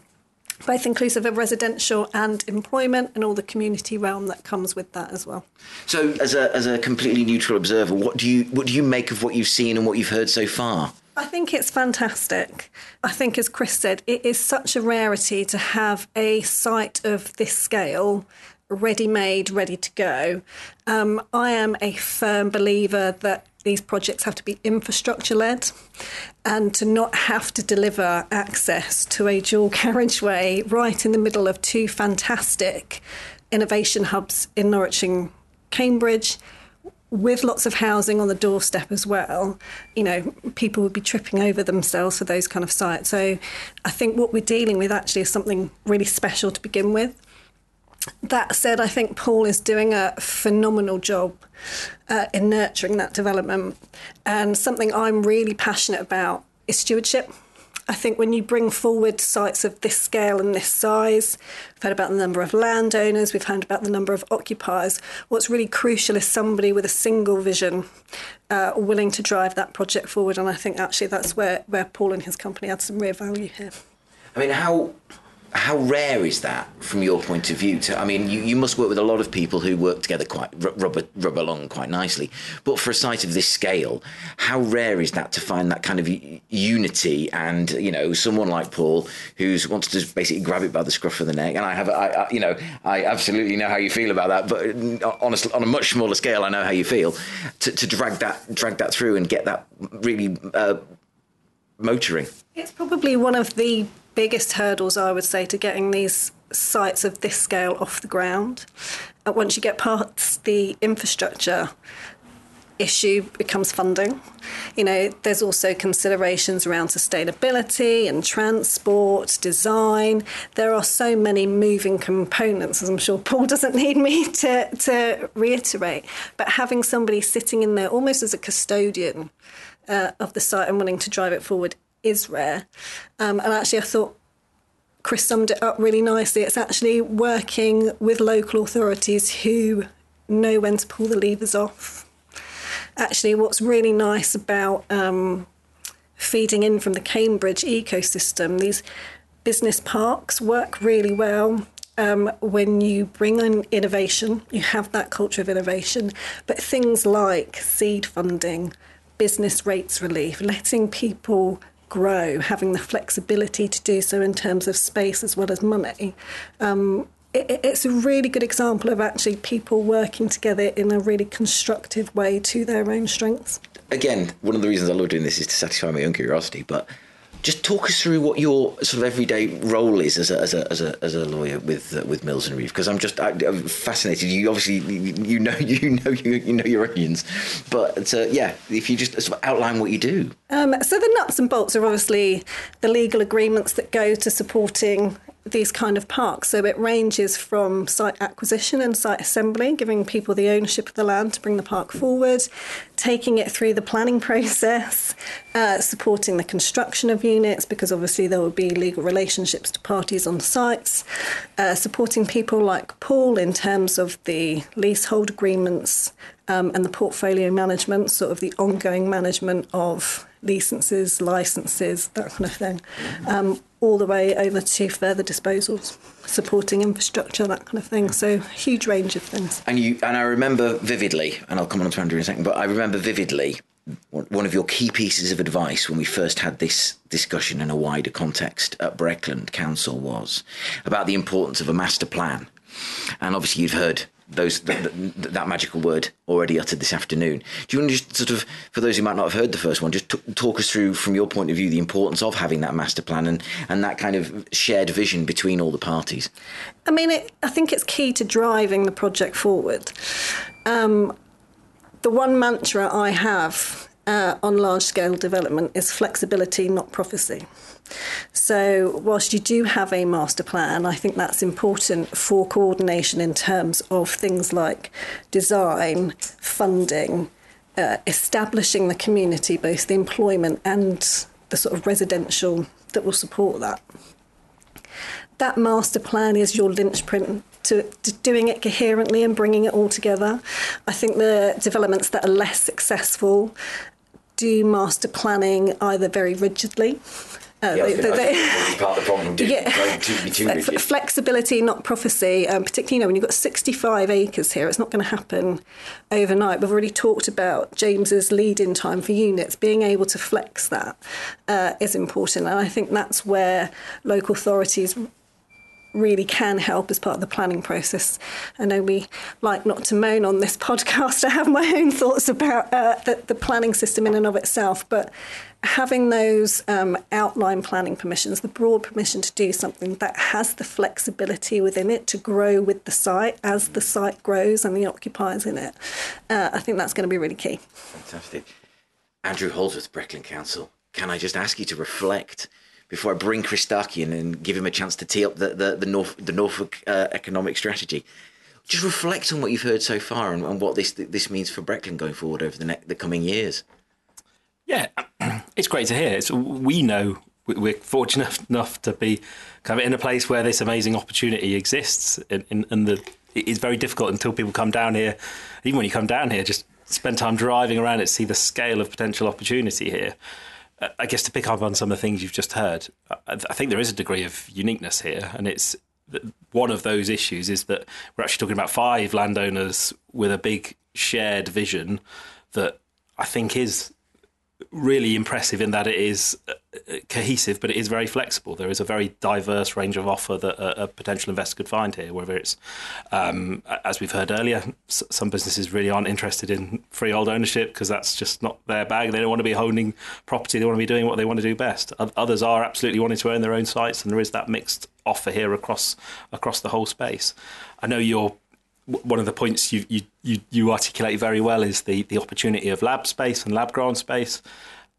both inclusive of residential and employment and all the community realm that comes with that as well.
So, as a as a completely neutral observer, what do you what do you make of what you've seen and what you've heard so far?
I think it's fantastic. I think, as Chris said, it is such a rarity to have a site of this scale ready made, ready to go. Um, I am a firm believer that these projects have to be infrastructure led and to not have to deliver access to a dual carriageway right in the middle of two fantastic innovation hubs in Norwich and Cambridge with lots of housing on the doorstep as well, you know, people would be tripping over themselves for those kind of sites. So I think what we're dealing with actually is something really special to begin with. That said, I think Paul is doing a phenomenal job uh, in nurturing that development. And something I'm really passionate about is stewardship. I think when you bring forward sites of this scale and this size, we've heard about the number of landowners, we've heard about the number of occupiers. What's really crucial is somebody with a single vision uh, willing to drive that project forward. And I think actually that's where, where Paul and his company add some real value here.
I mean, how how rare is that from your point of view? To, I mean, you, you must work with a lot of people who work together quite ru- rubber rub along quite nicely. But for a site of this scale, how rare is that to find that kind of unity and you know someone like Paul who's wants to basically grab it by the scruff of the neck? And I have, I, I you know, I absolutely know how you feel about that. But honestly, on a much smaller scale, I know how you feel. To, to drag that drag that through and get that really. Uh, motoring.
It's probably one of the biggest hurdles, I would say, to getting these sites of this scale off the ground. Uh, once you get past the infrastructure issue becomes funding. You know, there's also considerations around sustainability and transport, design. There are so many moving components, as I'm sure Paul doesn't need me to, to reiterate. But having somebody sitting in there almost as a custodian uh, of the site and wanting to drive it forward is rare. Um, and actually, I thought Chris summed it up really nicely. It's actually working with local authorities who know when to pull the levers off actually, what's really nice about um, feeding in from the Cambridge ecosystem, these business parks work really well. Um, when you bring in innovation, you have that culture of innovation, but things like seed funding, business rates relief, letting people grow, having the flexibility to do so in terms of space as well as money, um, it, it's a really good example of actually people working together in a really constructive way to their own strengths.
Again, one of the reasons I love doing this is to satisfy my own curiosity, but just talk us through what your sort of everyday role is as a, as a, as a, as a lawyer with uh, with Mills and Reeve because I'm just I, am fascinated. You obviously you know you know you, you know your onions, but uh, yeah, if you just sort of outline what you do.
Um, so the nuts and bolts are obviously the legal agreements that go to supporting these kind of parks. So it ranges from site acquisition and site assembly, giving people the ownership of the land to bring the park forward, taking it through the planning process, uh, supporting the construction of units, because obviously there will be legal relationships to parties on sites, uh, supporting people like Paul in terms of the leasehold agreements um, and the portfolio management, sort of the ongoing management of licenses, licenses, that kind of thing. Um, all the way over to further disposals, supporting infrastructure, that kind of thing. So huge range of things.
And you and I remember vividly, and I'll come on to Andrew in a second, but I remember vividly one of your key pieces of advice when we first had this discussion in a wider context at Breckland Council was about the importance of a master plan. And obviously, you've heard those that, that, magical word already uttered this afternoon. Do you want to just sort of, for those who might not have heard the first one, just t- talk us through from your point of view the importance of having that master plan and, and that kind of shared vision between all the parties?
I mean, it, I think it's key to driving the project forward. Um, the one mantra I have uh, on large scale development is flexibility, not prophecy. So, whilst you do have a master plan, I think that's important for coordination in terms of things like design, funding, uh, establishing the community, both the employment and the sort of residential that will support that. That master plan is your linchpin to, to, doing it coherently and bringing it all together. I think the developments that are less successful do master planning either very rigidly
uh, yeah, they, they, part of the problem. yeah, too, too
flexibility, not prophecy. Um, particularly, you know, when you've got 65 acres here, it's not going to happen overnight. We've already talked about James's lead-in time for units. Being able to flex that uh, is important, and I think that's where local authorities really can help as part of the planning process. I know we like not to moan on this podcast. I have my own thoughts about uh, the, the, planning system in and of itself, but having those um, outline planning permissions, the broad permission to do something that has the flexibility within it to grow with the site as the site grows and the occupiers in it, uh, I think that's going to be really key.
Fantastic. Andrew Holdsworth, Breckland Council, can I just ask you to reflect? before I bring Chris Starkie in and give him a chance to tee up the the, the, North, the Norfolk uh, economic strategy. Just reflect on what you've heard so far and, and what this this means for Breckland going forward over the ne- the coming years.
Yeah, it's great to hear. It's, we know we're fortunate enough to be kind of in a place where this amazing opportunity exists, and, and the it's very difficult until people come down here. Even when you come down here, just spend time driving around it, see the scale of potential opportunity here. Uh, I guess to pick up on some of the things you've just heard, I think there is a degree of uniqueness here, and it's one of those issues is that we're actually talking about five landowners with a big shared vision that I think is really impressive in that it is cohesive, but it is very flexible. There is a very diverse range of offer that a, a potential investor could find here. Whether it's, um, as we've heard earlier, some businesses really aren't interested in freehold ownership because that's just not their bag. They don't want to be holding property. They want to be doing what they want to do best. Others are absolutely wanting to own their own sites, and there is that mixed offer here across across the whole space. I know you're one of the points you, you, you, you articulate very well is the, the opportunity of lab space and lab ground space.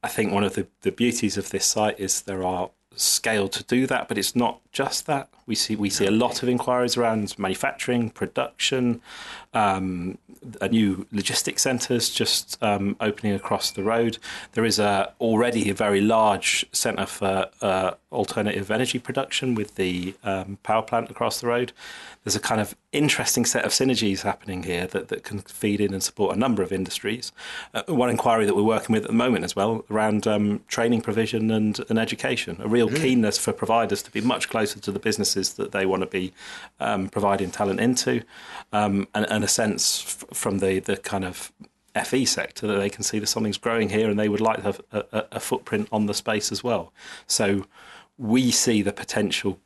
I think one of the, the beauties of this site is there are scale to do that, but it's not just that. We see we see a lot of inquiries around manufacturing, production, um, a new logistics centres just um, opening across the road. There is a, already a very large centre for uh, alternative energy production with the um, power plant across the road. There's a kind of interesting set of synergies happening here that, that can feed in and support a number of industries. Uh, one inquiry that we're working with at the moment as well around um, training provision and, and education, a real mm. keenness for providers to be much closer to the businesses that they want to be um, providing talent into, um, and, and, a sense f- from the, the kind of FE sector that they can see that something's growing here and they would like to have a, a, a footprint on the space as well. So we see the potential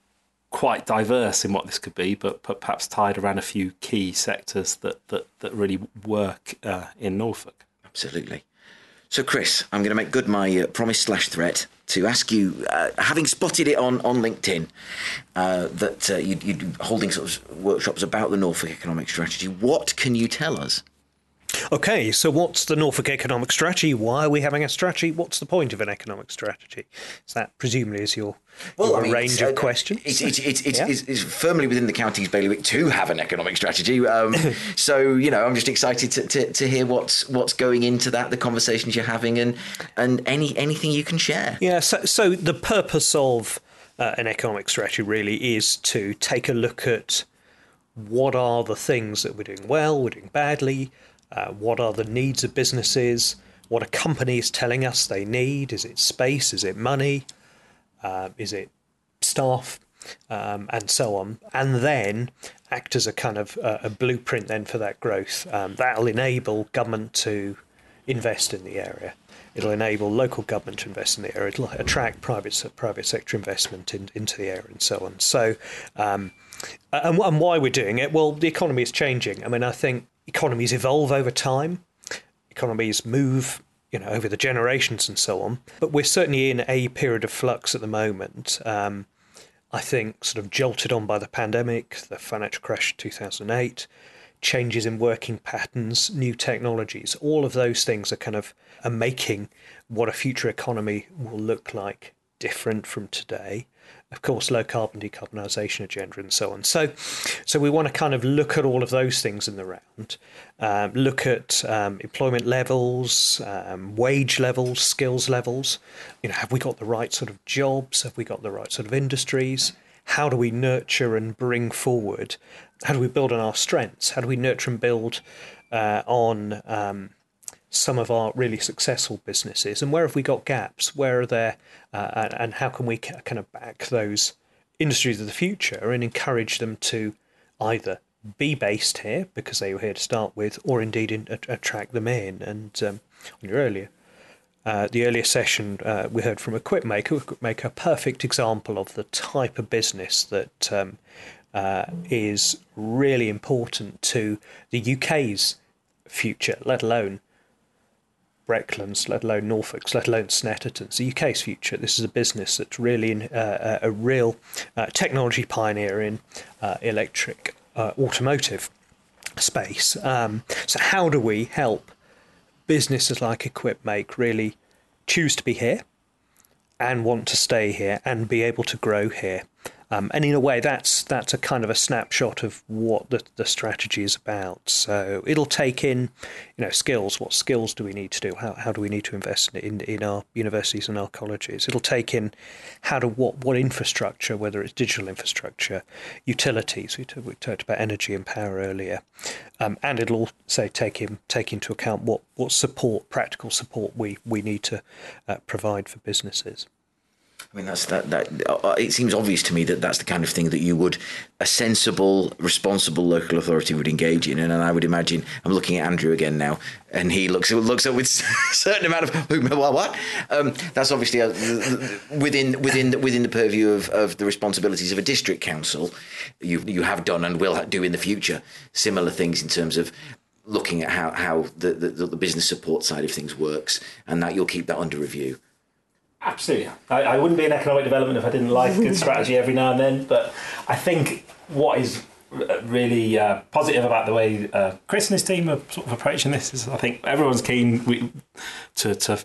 quite diverse in what this could be, but, but perhaps tied around a few key sectors that, that, that really work uh, in Norfolk.
Absolutely. So, Chris, I'm going to make good my uh, promise slash threat to ask you, uh, having spotted it on, on LinkedIn, uh, that uh, you'd, you'd holding sort of workshops about the Norfolk economic strategy, what can you tell us
Okay, so what's the Norfolk economic strategy? Why are we having a strategy? What's the point of an economic strategy? Is that presumably is your, well, your I mean, range of uh, questions?
It's, it's, it's, yeah? it's, firmly within the county's bailiwick to have an economic strategy. Um, so you know, I'm just excited to, to, to, hear what's what's going into that, the conversations you're having, and and any anything you can share.
Yeah. So so the purpose of uh, an economic strategy really is to take a look at what are the things that we're doing well, we're doing badly uh, what are the needs of businesses? What are companies telling us they need? Is it space? Is it money? Uh, is it staff? Um, and so on. And then act as a kind of uh, a blueprint then for that growth. Um, that'll enable government to invest in the area. It'll enable local government to invest in the area. It'll attract private private sector investment in, into the area and so on. So, um, and, and why we're doing it? Well, the economy is changing. I mean, I think economies evolve over time, economies move, you know, over the generations and so on. But we're certainly in a period of flux at the moment. Um, I think sort of jolted on by the pandemic, the financial crash 2008, changes in working patterns, new technologies, all of those things are kind of are making what a future economy will look like different from today of course, low carbon decarbonisation agenda and so on. So, so we want to kind of look at all of those things in the round, um, look at um, employment levels, um, wage levels, skills levels. You know, have we got the right sort of jobs? Have we got the right sort of industries? How do we nurture and bring forward? How do we build on our strengths? How do we nurture and build uh, on um, some of our really successful businesses and where have we got gaps? Where are there uh, and how can we kind of back those industries of the future and encourage them to either be based here because they were here to start with or indeed in, attract them in? And um, on your earlier uh, the earlier session uh, we heard from a Equipmaker, Equipmaker, a perfect example of the type of business that um, uh, is really important to the UK's future, let alone Brecklands, let alone Norfolk's, let alone Snetterton's, the UK's future. This is a business that's really in, uh, a real uh, technology pioneer in uh, electric uh, automotive space. Um, so, how do we help businesses like Equipmake really choose to be here and want to stay here and be able to grow here? Um, and in a way, that's that's a kind of a snapshot of what the, the strategy is about. So it'll take in, you know, skills. What skills do we need to do? How, how do we need to invest in, in our universities and our colleges? It'll take in how to what what infrastructure, whether it's digital infrastructure, utilities. We, t- we talked about energy and power earlier, um, and it'll say take in take into account what what support, practical support we we need to uh, provide for businesses.
I mean, that's that. That uh, it seems obvious to me that that's the kind of thing that you would a sensible, responsible local authority would engage in, and, and I would imagine. I'm looking at Andrew again now, and he looks looks up with a certain amount of what what. Um, that's obviously a, within within within the purview of, of the responsibilities of a district council. You you have done and will do in the future similar things in terms of looking at how how the, the, the business support side of things works, and that you'll keep that under review.
Absolutely. I, I wouldn't be in economic development if I didn't like good strategy every now and then. But I think what is really uh, positive about the way uh, Chris and his team are sort of approaching this is I think everyone's keen we, to, to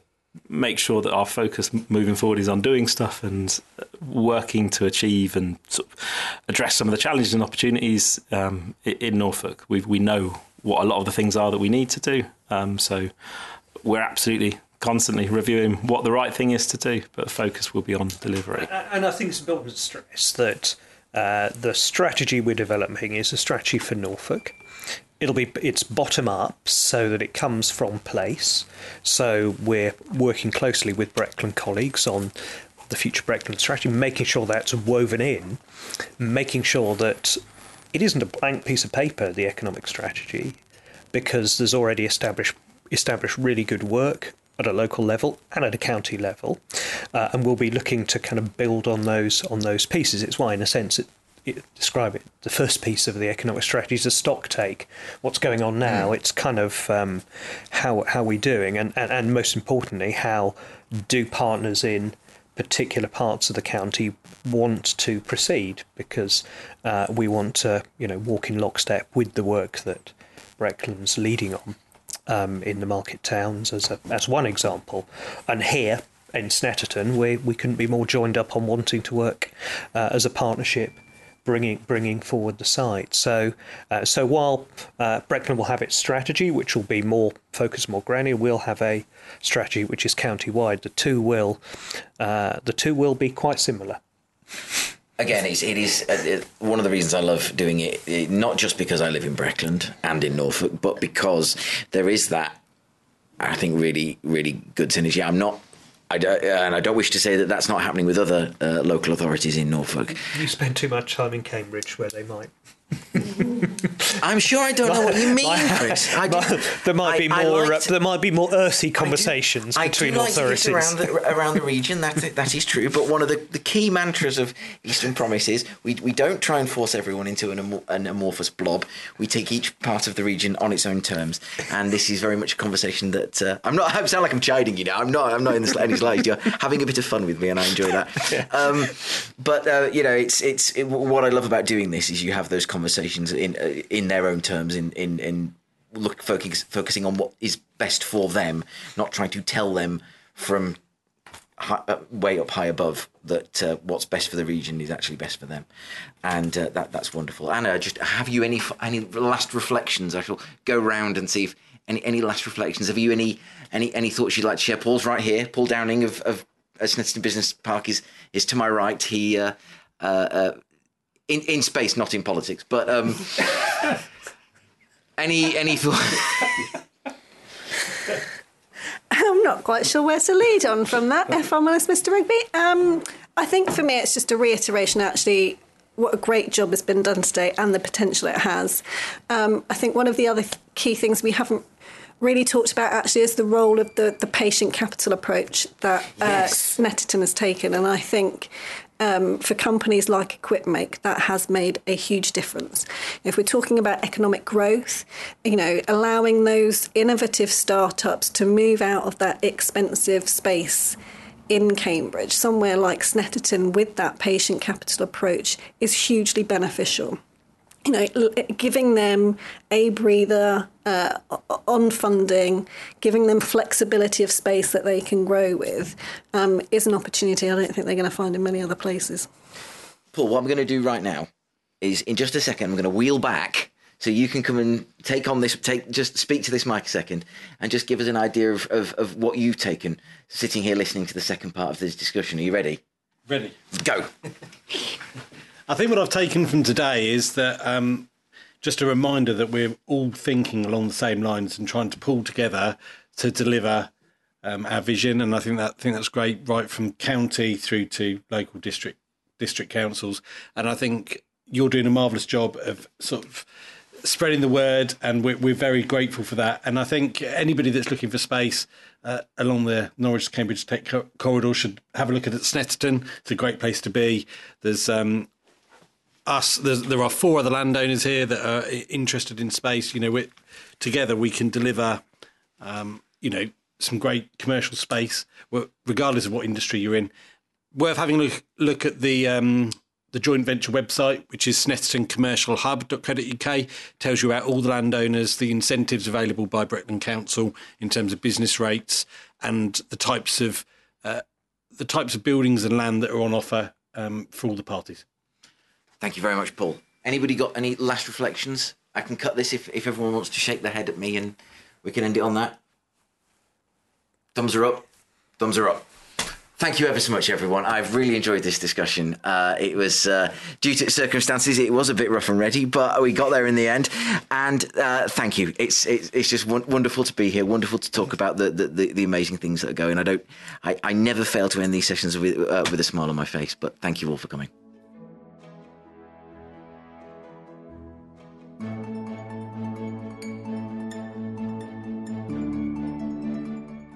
make sure that our focus moving forward is on doing stuff and working to achieve and sort of address some of the challenges and opportunities um, in Norfolk. We we know what a lot of the things are that we need to do. Um, so we're absolutely constantly reviewing what the right thing is to do, but focus will be on delivery.
And I think it's important to stress that uh, the strategy we're developing is a strategy for Norfolk. It'll be it's bottom up so that it comes from place. So we're working closely with Breckland colleagues on the future Breckland strategy, making sure that's woven in, making sure that it isn't a blank piece of paper, the economic strategy, because there's already established established really good work at a local level and at a county level, uh, and we'll be looking to kind of build on those on those pieces. It's why, in a sense, it, it, describe it. The first piece of the economic strategy is a stock take. What's going on now? Mm. It's kind of um, how how we doing, and, and and most importantly, how do partners in particular parts of the county want to proceed because uh, we want to you know walk in lockstep with the work that Breckland's leading on um, in the market towns as a, as one example, and here in Snetterton we we couldn't be more joined up on wanting to work uh, as a partnership. Bringing bringing forward the site. So uh, so while uh, Breckland will have its strategy, which will be more focused, more granular, we'll have a strategy which is county wide. The two will uh, the two will be quite similar
again, it's, it is uh, one of the reasons I love doing it, it, not just because I live in Breckland and in Norfolk, but because there is that, I think, really, really good synergy. I'm not. I and I don't wish to say that that's not happening with other uh, local authorities in Norfolk.
You spend too much time in Cambridge, where they might.
I'm sure I don't know what you mean, Chris. I
there might be more. Uh, there might be more earthy conversations
I
do, between
I do like
authorities
around the, around the region. That that is true. But one of the, the key mantras of Eastern Promise is we we don't try and force everyone into an, an amorphous blob. We take each part of the region on its own terms. And this is very much a conversation that uh, I'm not. I sound like I'm chiding you now. I'm not. I'm not in the any slightest. You're having a bit of fun with me, and I enjoy that. Um, but uh, you know, it's it's it, what I love about doing this is you have those conversations in uh, in their own terms, in in in look focus, focusing on what is best for them, not trying to tell them from high, uh, way up high above that uh, what's best for the region is actually best for them, and uh, that that's wonderful. Anna, just have you any any last reflections? I shall go round and see if any any last reflections. Have you any any any thoughts you'd like to share? Paul's right here. Paul Downing of of Snetterton Business Park is is to my right. He uh, uh, uh, in in space, not in politics. But um, any any thought?
I'm not quite sure where to lead on from that, if I'm honest, Mr. Rigby. Um, I think for me, it's just a reiteration, actually, what a great job has been done today and the potential it has. Um, I think one of the other th- key things we haven't really talked about actually is the role of the, the patient capital approach that uh, yes. Snetterton has taken. And I think um, for companies like Equipmake, that has made a huge difference. If we're talking about economic growth, you know, allowing those innovative startups to move out of that expensive space in Cambridge, somewhere like Snetterton with that patient capital approach is hugely beneficial you know, giving them a breather uh, on funding, giving them flexibility of space that they can grow with, um, is an opportunity I don't think they're going to find in many other places.
Paul, what I'm going to do right now is, in just a second, I'm going to wheel back so you can come and take on this, take just speak to this mic a second, and just give us an idea of, of, of what you've taken sitting here listening to the second part of this discussion. Are you ready?
Ready.
Go.
I think what I've taken from today is that um, just a reminder that we're all thinking along the same lines and trying to pull together to deliver um, our vision, and I think that I think that's great, right from county through to local district district councils, and I think you're doing a marvelous job of sort of spreading the word, and we're, we're very grateful for that. And I think anybody that's looking for space uh, along the Norwich Cambridge Tech co- corridor should have a look at it. Snetterton. It's a great place to be. There's um, us. There are four other landowners here that are interested in space. You know, together we can deliver. Um, you know, some great commercial space, regardless of what industry you're in. Worth having a look, look at the um, the joint venture website, which is snettertoncommercialhub.co.uk, tells you about all the landowners, the incentives available by Breckland Council in terms of business rates, and the types of uh, the types of buildings and land that are on offer um, for all the parties.
Thank you very much, Paul. Anybody got any last reflections? I can cut this if, if everyone wants to shake their head at me and we can end it on that. Thumbs are up. Thumbs are up. Thank you ever so much, everyone. I've really enjoyed this discussion. Uh, it was, uh, due to circumstances, it was a bit rough and ready, but we got there in the end. And uh, thank you. It's it's, it's just wonderful to be here. Wonderful to talk about the, the, the, amazing things that are going. I don't, I, I never fail to end these sessions with uh, with a smile on my face. But thank you all for coming.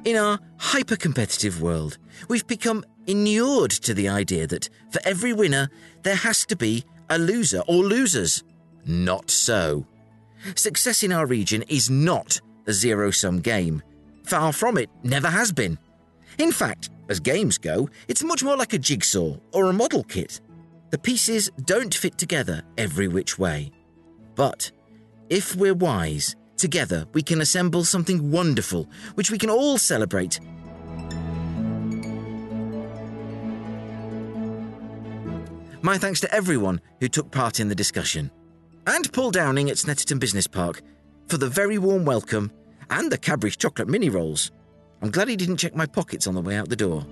In our hyper competitive world, we've become inured to the idea that for every winner, there has to be a loser or losers. Not so. Success in our region is not a zero sum game. Far from it, never has been. In fact, as games go, it's much more like a jigsaw or a model kit. The pieces don't fit together every which way. But if we're wise, Together, we can assemble something wonderful, which we can all celebrate. My thanks to everyone who took part in the discussion. And Paul Downing at Snetterton Business Park for the very warm welcome and the Cadbury's chocolate mini rolls. I'm glad he didn't check my pockets on the way out the door.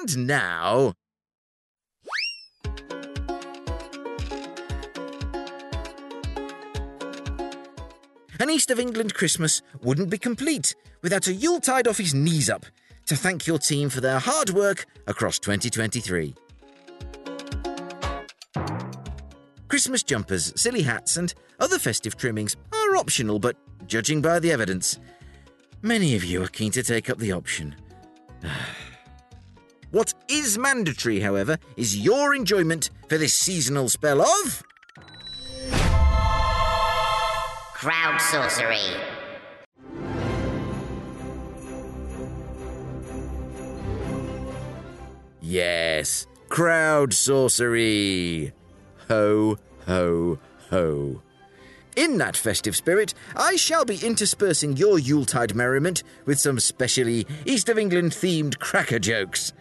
And now. An East of England Christmas wouldn't be complete without a Yuletide off his knees up to thank your team for their hard work across 2023. Christmas jumpers, silly hats, and other festive trimmings are optional, but judging by the evidence, many of you are keen to take up the option. What is mandatory, however, is your enjoyment for this seasonal spell of.
Crowdsourcery.
Yes, Crowdsourcery. Ho, ho, ho. In that festive spirit, I shall be interspersing your Yuletide merriment with some specially East of England themed cracker jokes.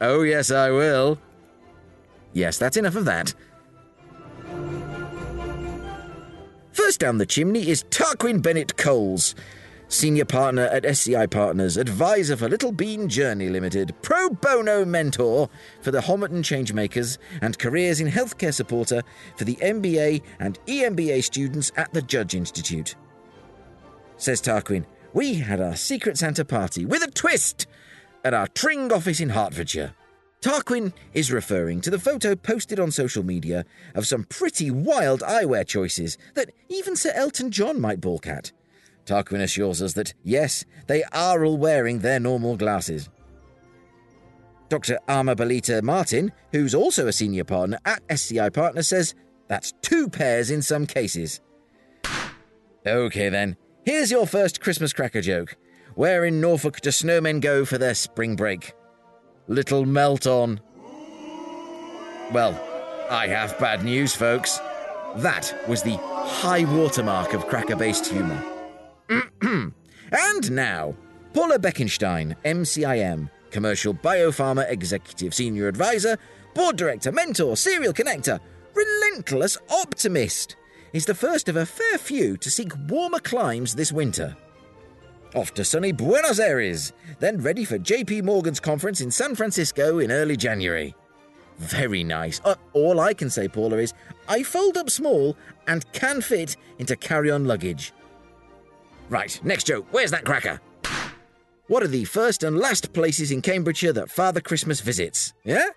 Oh, yes, I will. Yes, that's enough of that. First down the chimney is Tarquin Bennett Coles, Senior Partner at SCI Partners, Advisor for Little Bean Journey Limited, Pro Bono Mentor for the Homerton Changemakers, and Careers in Healthcare Supporter for the MBA and EMBA students at the Judge Institute. Says Tarquin, we had our Secret Santa party with a twist! At our Tring office in Hertfordshire. Tarquin is referring to the photo posted on social media of some pretty wild eyewear choices that even Sir Elton John might balk at. Tarquin assures us that, yes, they are all wearing their normal glasses. Dr. Arma Belita Martin, who's also a senior partner at SCI Partner, says that's two pairs in some cases. OK then, here's your first Christmas cracker joke. Where in Norfolk do snowmen go for their spring break? Little Melton. Well, I have bad news, folks. That was the high watermark of cracker based humour. and now, Paula Beckenstein, MCIM, Commercial Biopharma Executive Senior Advisor, Board Director, Mentor, Serial Connector, Relentless Optimist, is the first of a fair few to seek warmer climes this winter. Off to sunny Buenos Aires, then ready for JP Morgan's conference in San Francisco in early January. Very nice. Uh, all I can say, Paula, is I fold up small and can fit into carry on luggage. Right, next joke. Where's that cracker? What are the first and last places in Cambridgeshire that Father Christmas visits? Yeah?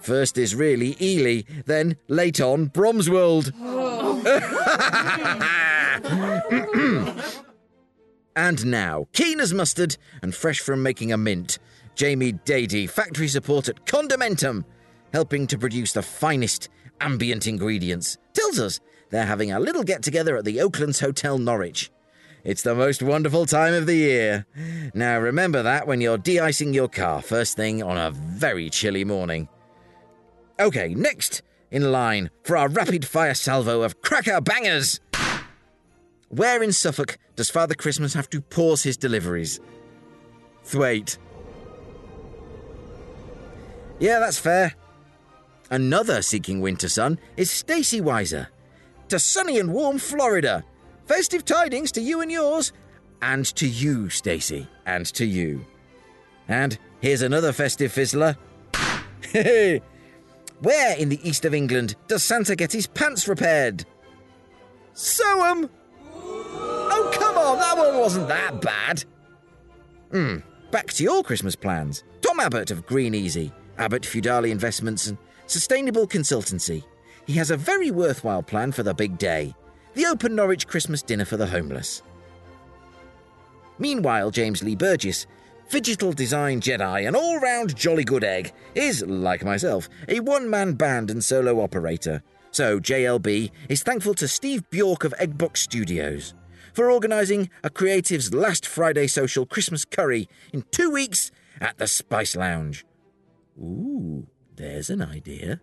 First is really Ely, then late on Bromsworld. and now, keen as mustard and fresh from making a mint, Jamie Dady, factory support at Condimentum, helping to produce the finest ambient ingredients, tells us they're having a little get together at the Oaklands Hotel Norwich. It's the most wonderful time of the year. Now remember that when you're de icing your car first thing on a very chilly morning. Okay, next in line for our rapid fire salvo of cracker bangers. Where in Suffolk does Father Christmas have to pause his deliveries? Thwaite. Yeah, that's fair. Another seeking winter sun is Stacy Weiser. To sunny and warm Florida. Festive tidings to you and yours. And to you, Stacy. And to you. And here's another festive fizzler. Hey, where in the east of England does Santa get his pants repaired? Soham! Oh, come on, that one wasn't that bad. Hmm, back to your Christmas plans. Tom Abbott of Green Easy, Abbott Feudali Investments and Sustainable Consultancy. He has a very worthwhile plan for the big day the Open Norwich Christmas dinner for the homeless. Meanwhile, James Lee Burgess, digital design Jedi and all round jolly good egg, is, like myself, a one man band and solo operator. So JLB is thankful to Steve Bjork of Eggbox Studios for organising a creative's last Friday social Christmas curry in two weeks at the Spice Lounge. Ooh, there's an idea.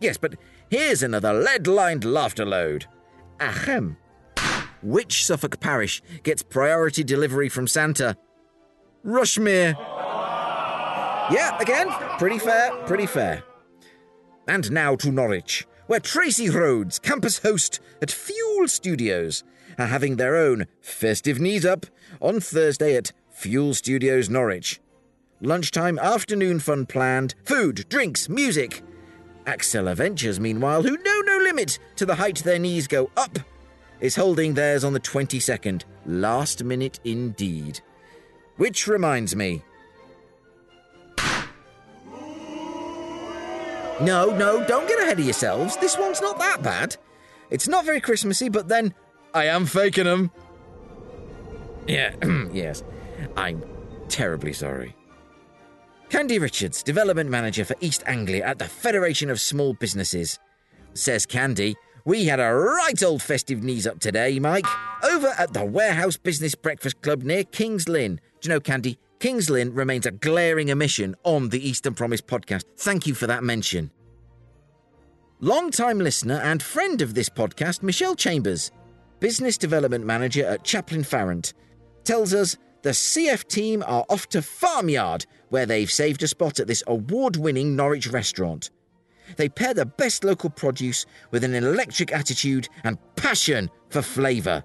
Yes, but here's another lead lined laughter load. Ahem. Which Suffolk parish gets priority delivery from Santa? Rushmere. Yeah, again, pretty fair, pretty fair. And now to Norwich, where Tracy Rhodes, campus host at Fuel Studios, are having their own festive knees up on Thursday at Fuel Studios Norwich. Lunchtime afternoon fun planned, food, drinks, music. Axella Ventures, meanwhile, who know no limit to the height their knees go up, is holding theirs on the 22nd. Last minute indeed. Which reminds me. No, no, don't get ahead of yourselves. This one's not that bad. It's not very Christmassy, but then I am faking them. Yeah, yes. I'm terribly sorry. Candy Richards, Development Manager for East Anglia at the Federation of Small Businesses. Says Candy, we had a right old festive knees up today, Mike, over at the Warehouse Business Breakfast Club near Kings Lynn. Do you know, Candy, Kings Lynn remains a glaring omission on the Eastern Promise podcast. Thank you for that mention. Long-time listener and friend of this podcast, Michelle Chambers, Business Development Manager at Chaplin Farrant, tells us the CF team are off to Farmyard, where they've saved a spot at this award winning Norwich restaurant. They pair the best local produce with an electric attitude and passion for flavour.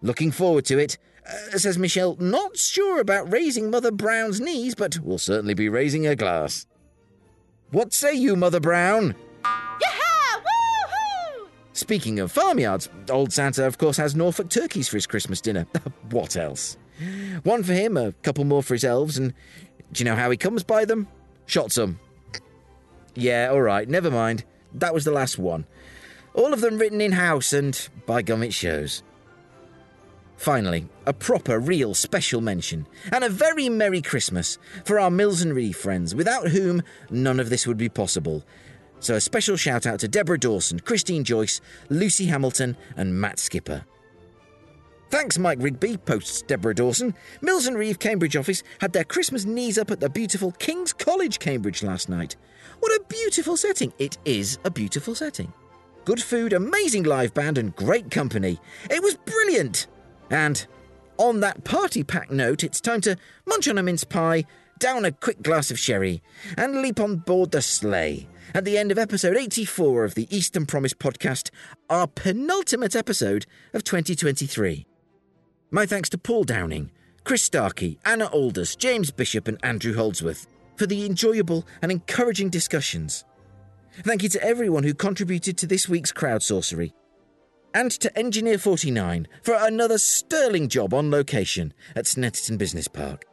Looking forward to it, uh, says Michelle. Not sure about raising Mother Brown's knees, but we'll certainly be raising a glass. What say you, Mother Brown? Yaha! Woohoo! Speaking of farmyards, old Santa, of course, has Norfolk turkeys for his Christmas dinner. what else? One for him, a couple more for his elves, and do you know how he comes by them? Shot some. Yeah, all right, never mind. That was the last one. All of them written in house, and by gum, it shows. Finally, a proper, real special mention, and a very Merry Christmas for our Mills and Reeve friends, without whom none of this would be possible. So a special shout out to Deborah Dawson, Christine Joyce, Lucy Hamilton, and Matt Skipper. Thanks, Mike Rigby, posts Deborah Dawson. Mills and Reeve Cambridge office had their Christmas knees up at the beautiful King's College, Cambridge last night. What a beautiful setting! It is a beautiful setting. Good food, amazing live band, and great company. It was brilliant! And on that party pack note, it's time to munch on a mince pie, down a quick glass of sherry, and leap on board the sleigh. At the end of episode 84 of the Eastern Promise podcast, our penultimate episode of 2023. My thanks to Paul Downing, Chris Starkie, Anna Aldous, James Bishop, and Andrew Holdsworth for the enjoyable and encouraging discussions. Thank you to everyone who contributed to this week's Crowdsourcery. And to Engineer 49 for another sterling job on location at Snetterton Business Park.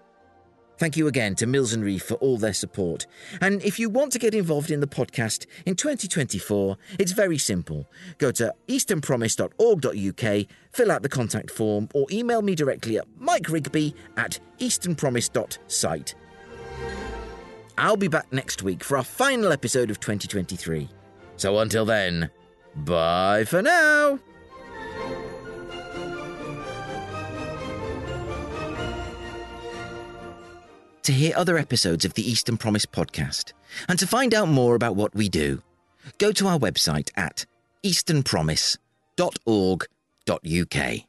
Thank you again to Mills and Reeve for all their support. And if you want to get involved in the podcast in 2024, it's very simple. Go to easternpromise.org.uk, fill out the contact form, or email me directly at mikerigby at easternpromise.site. I'll be back next week for our final episode of 2023. So until then, bye for now. To hear other episodes of the Eastern Promise podcast and to find out more about what we do, go to our website at easternpromise.org.uk.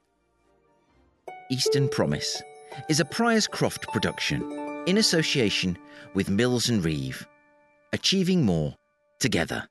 Eastern Promise is a Priors Croft production in association with Mills and Reeve, achieving more together.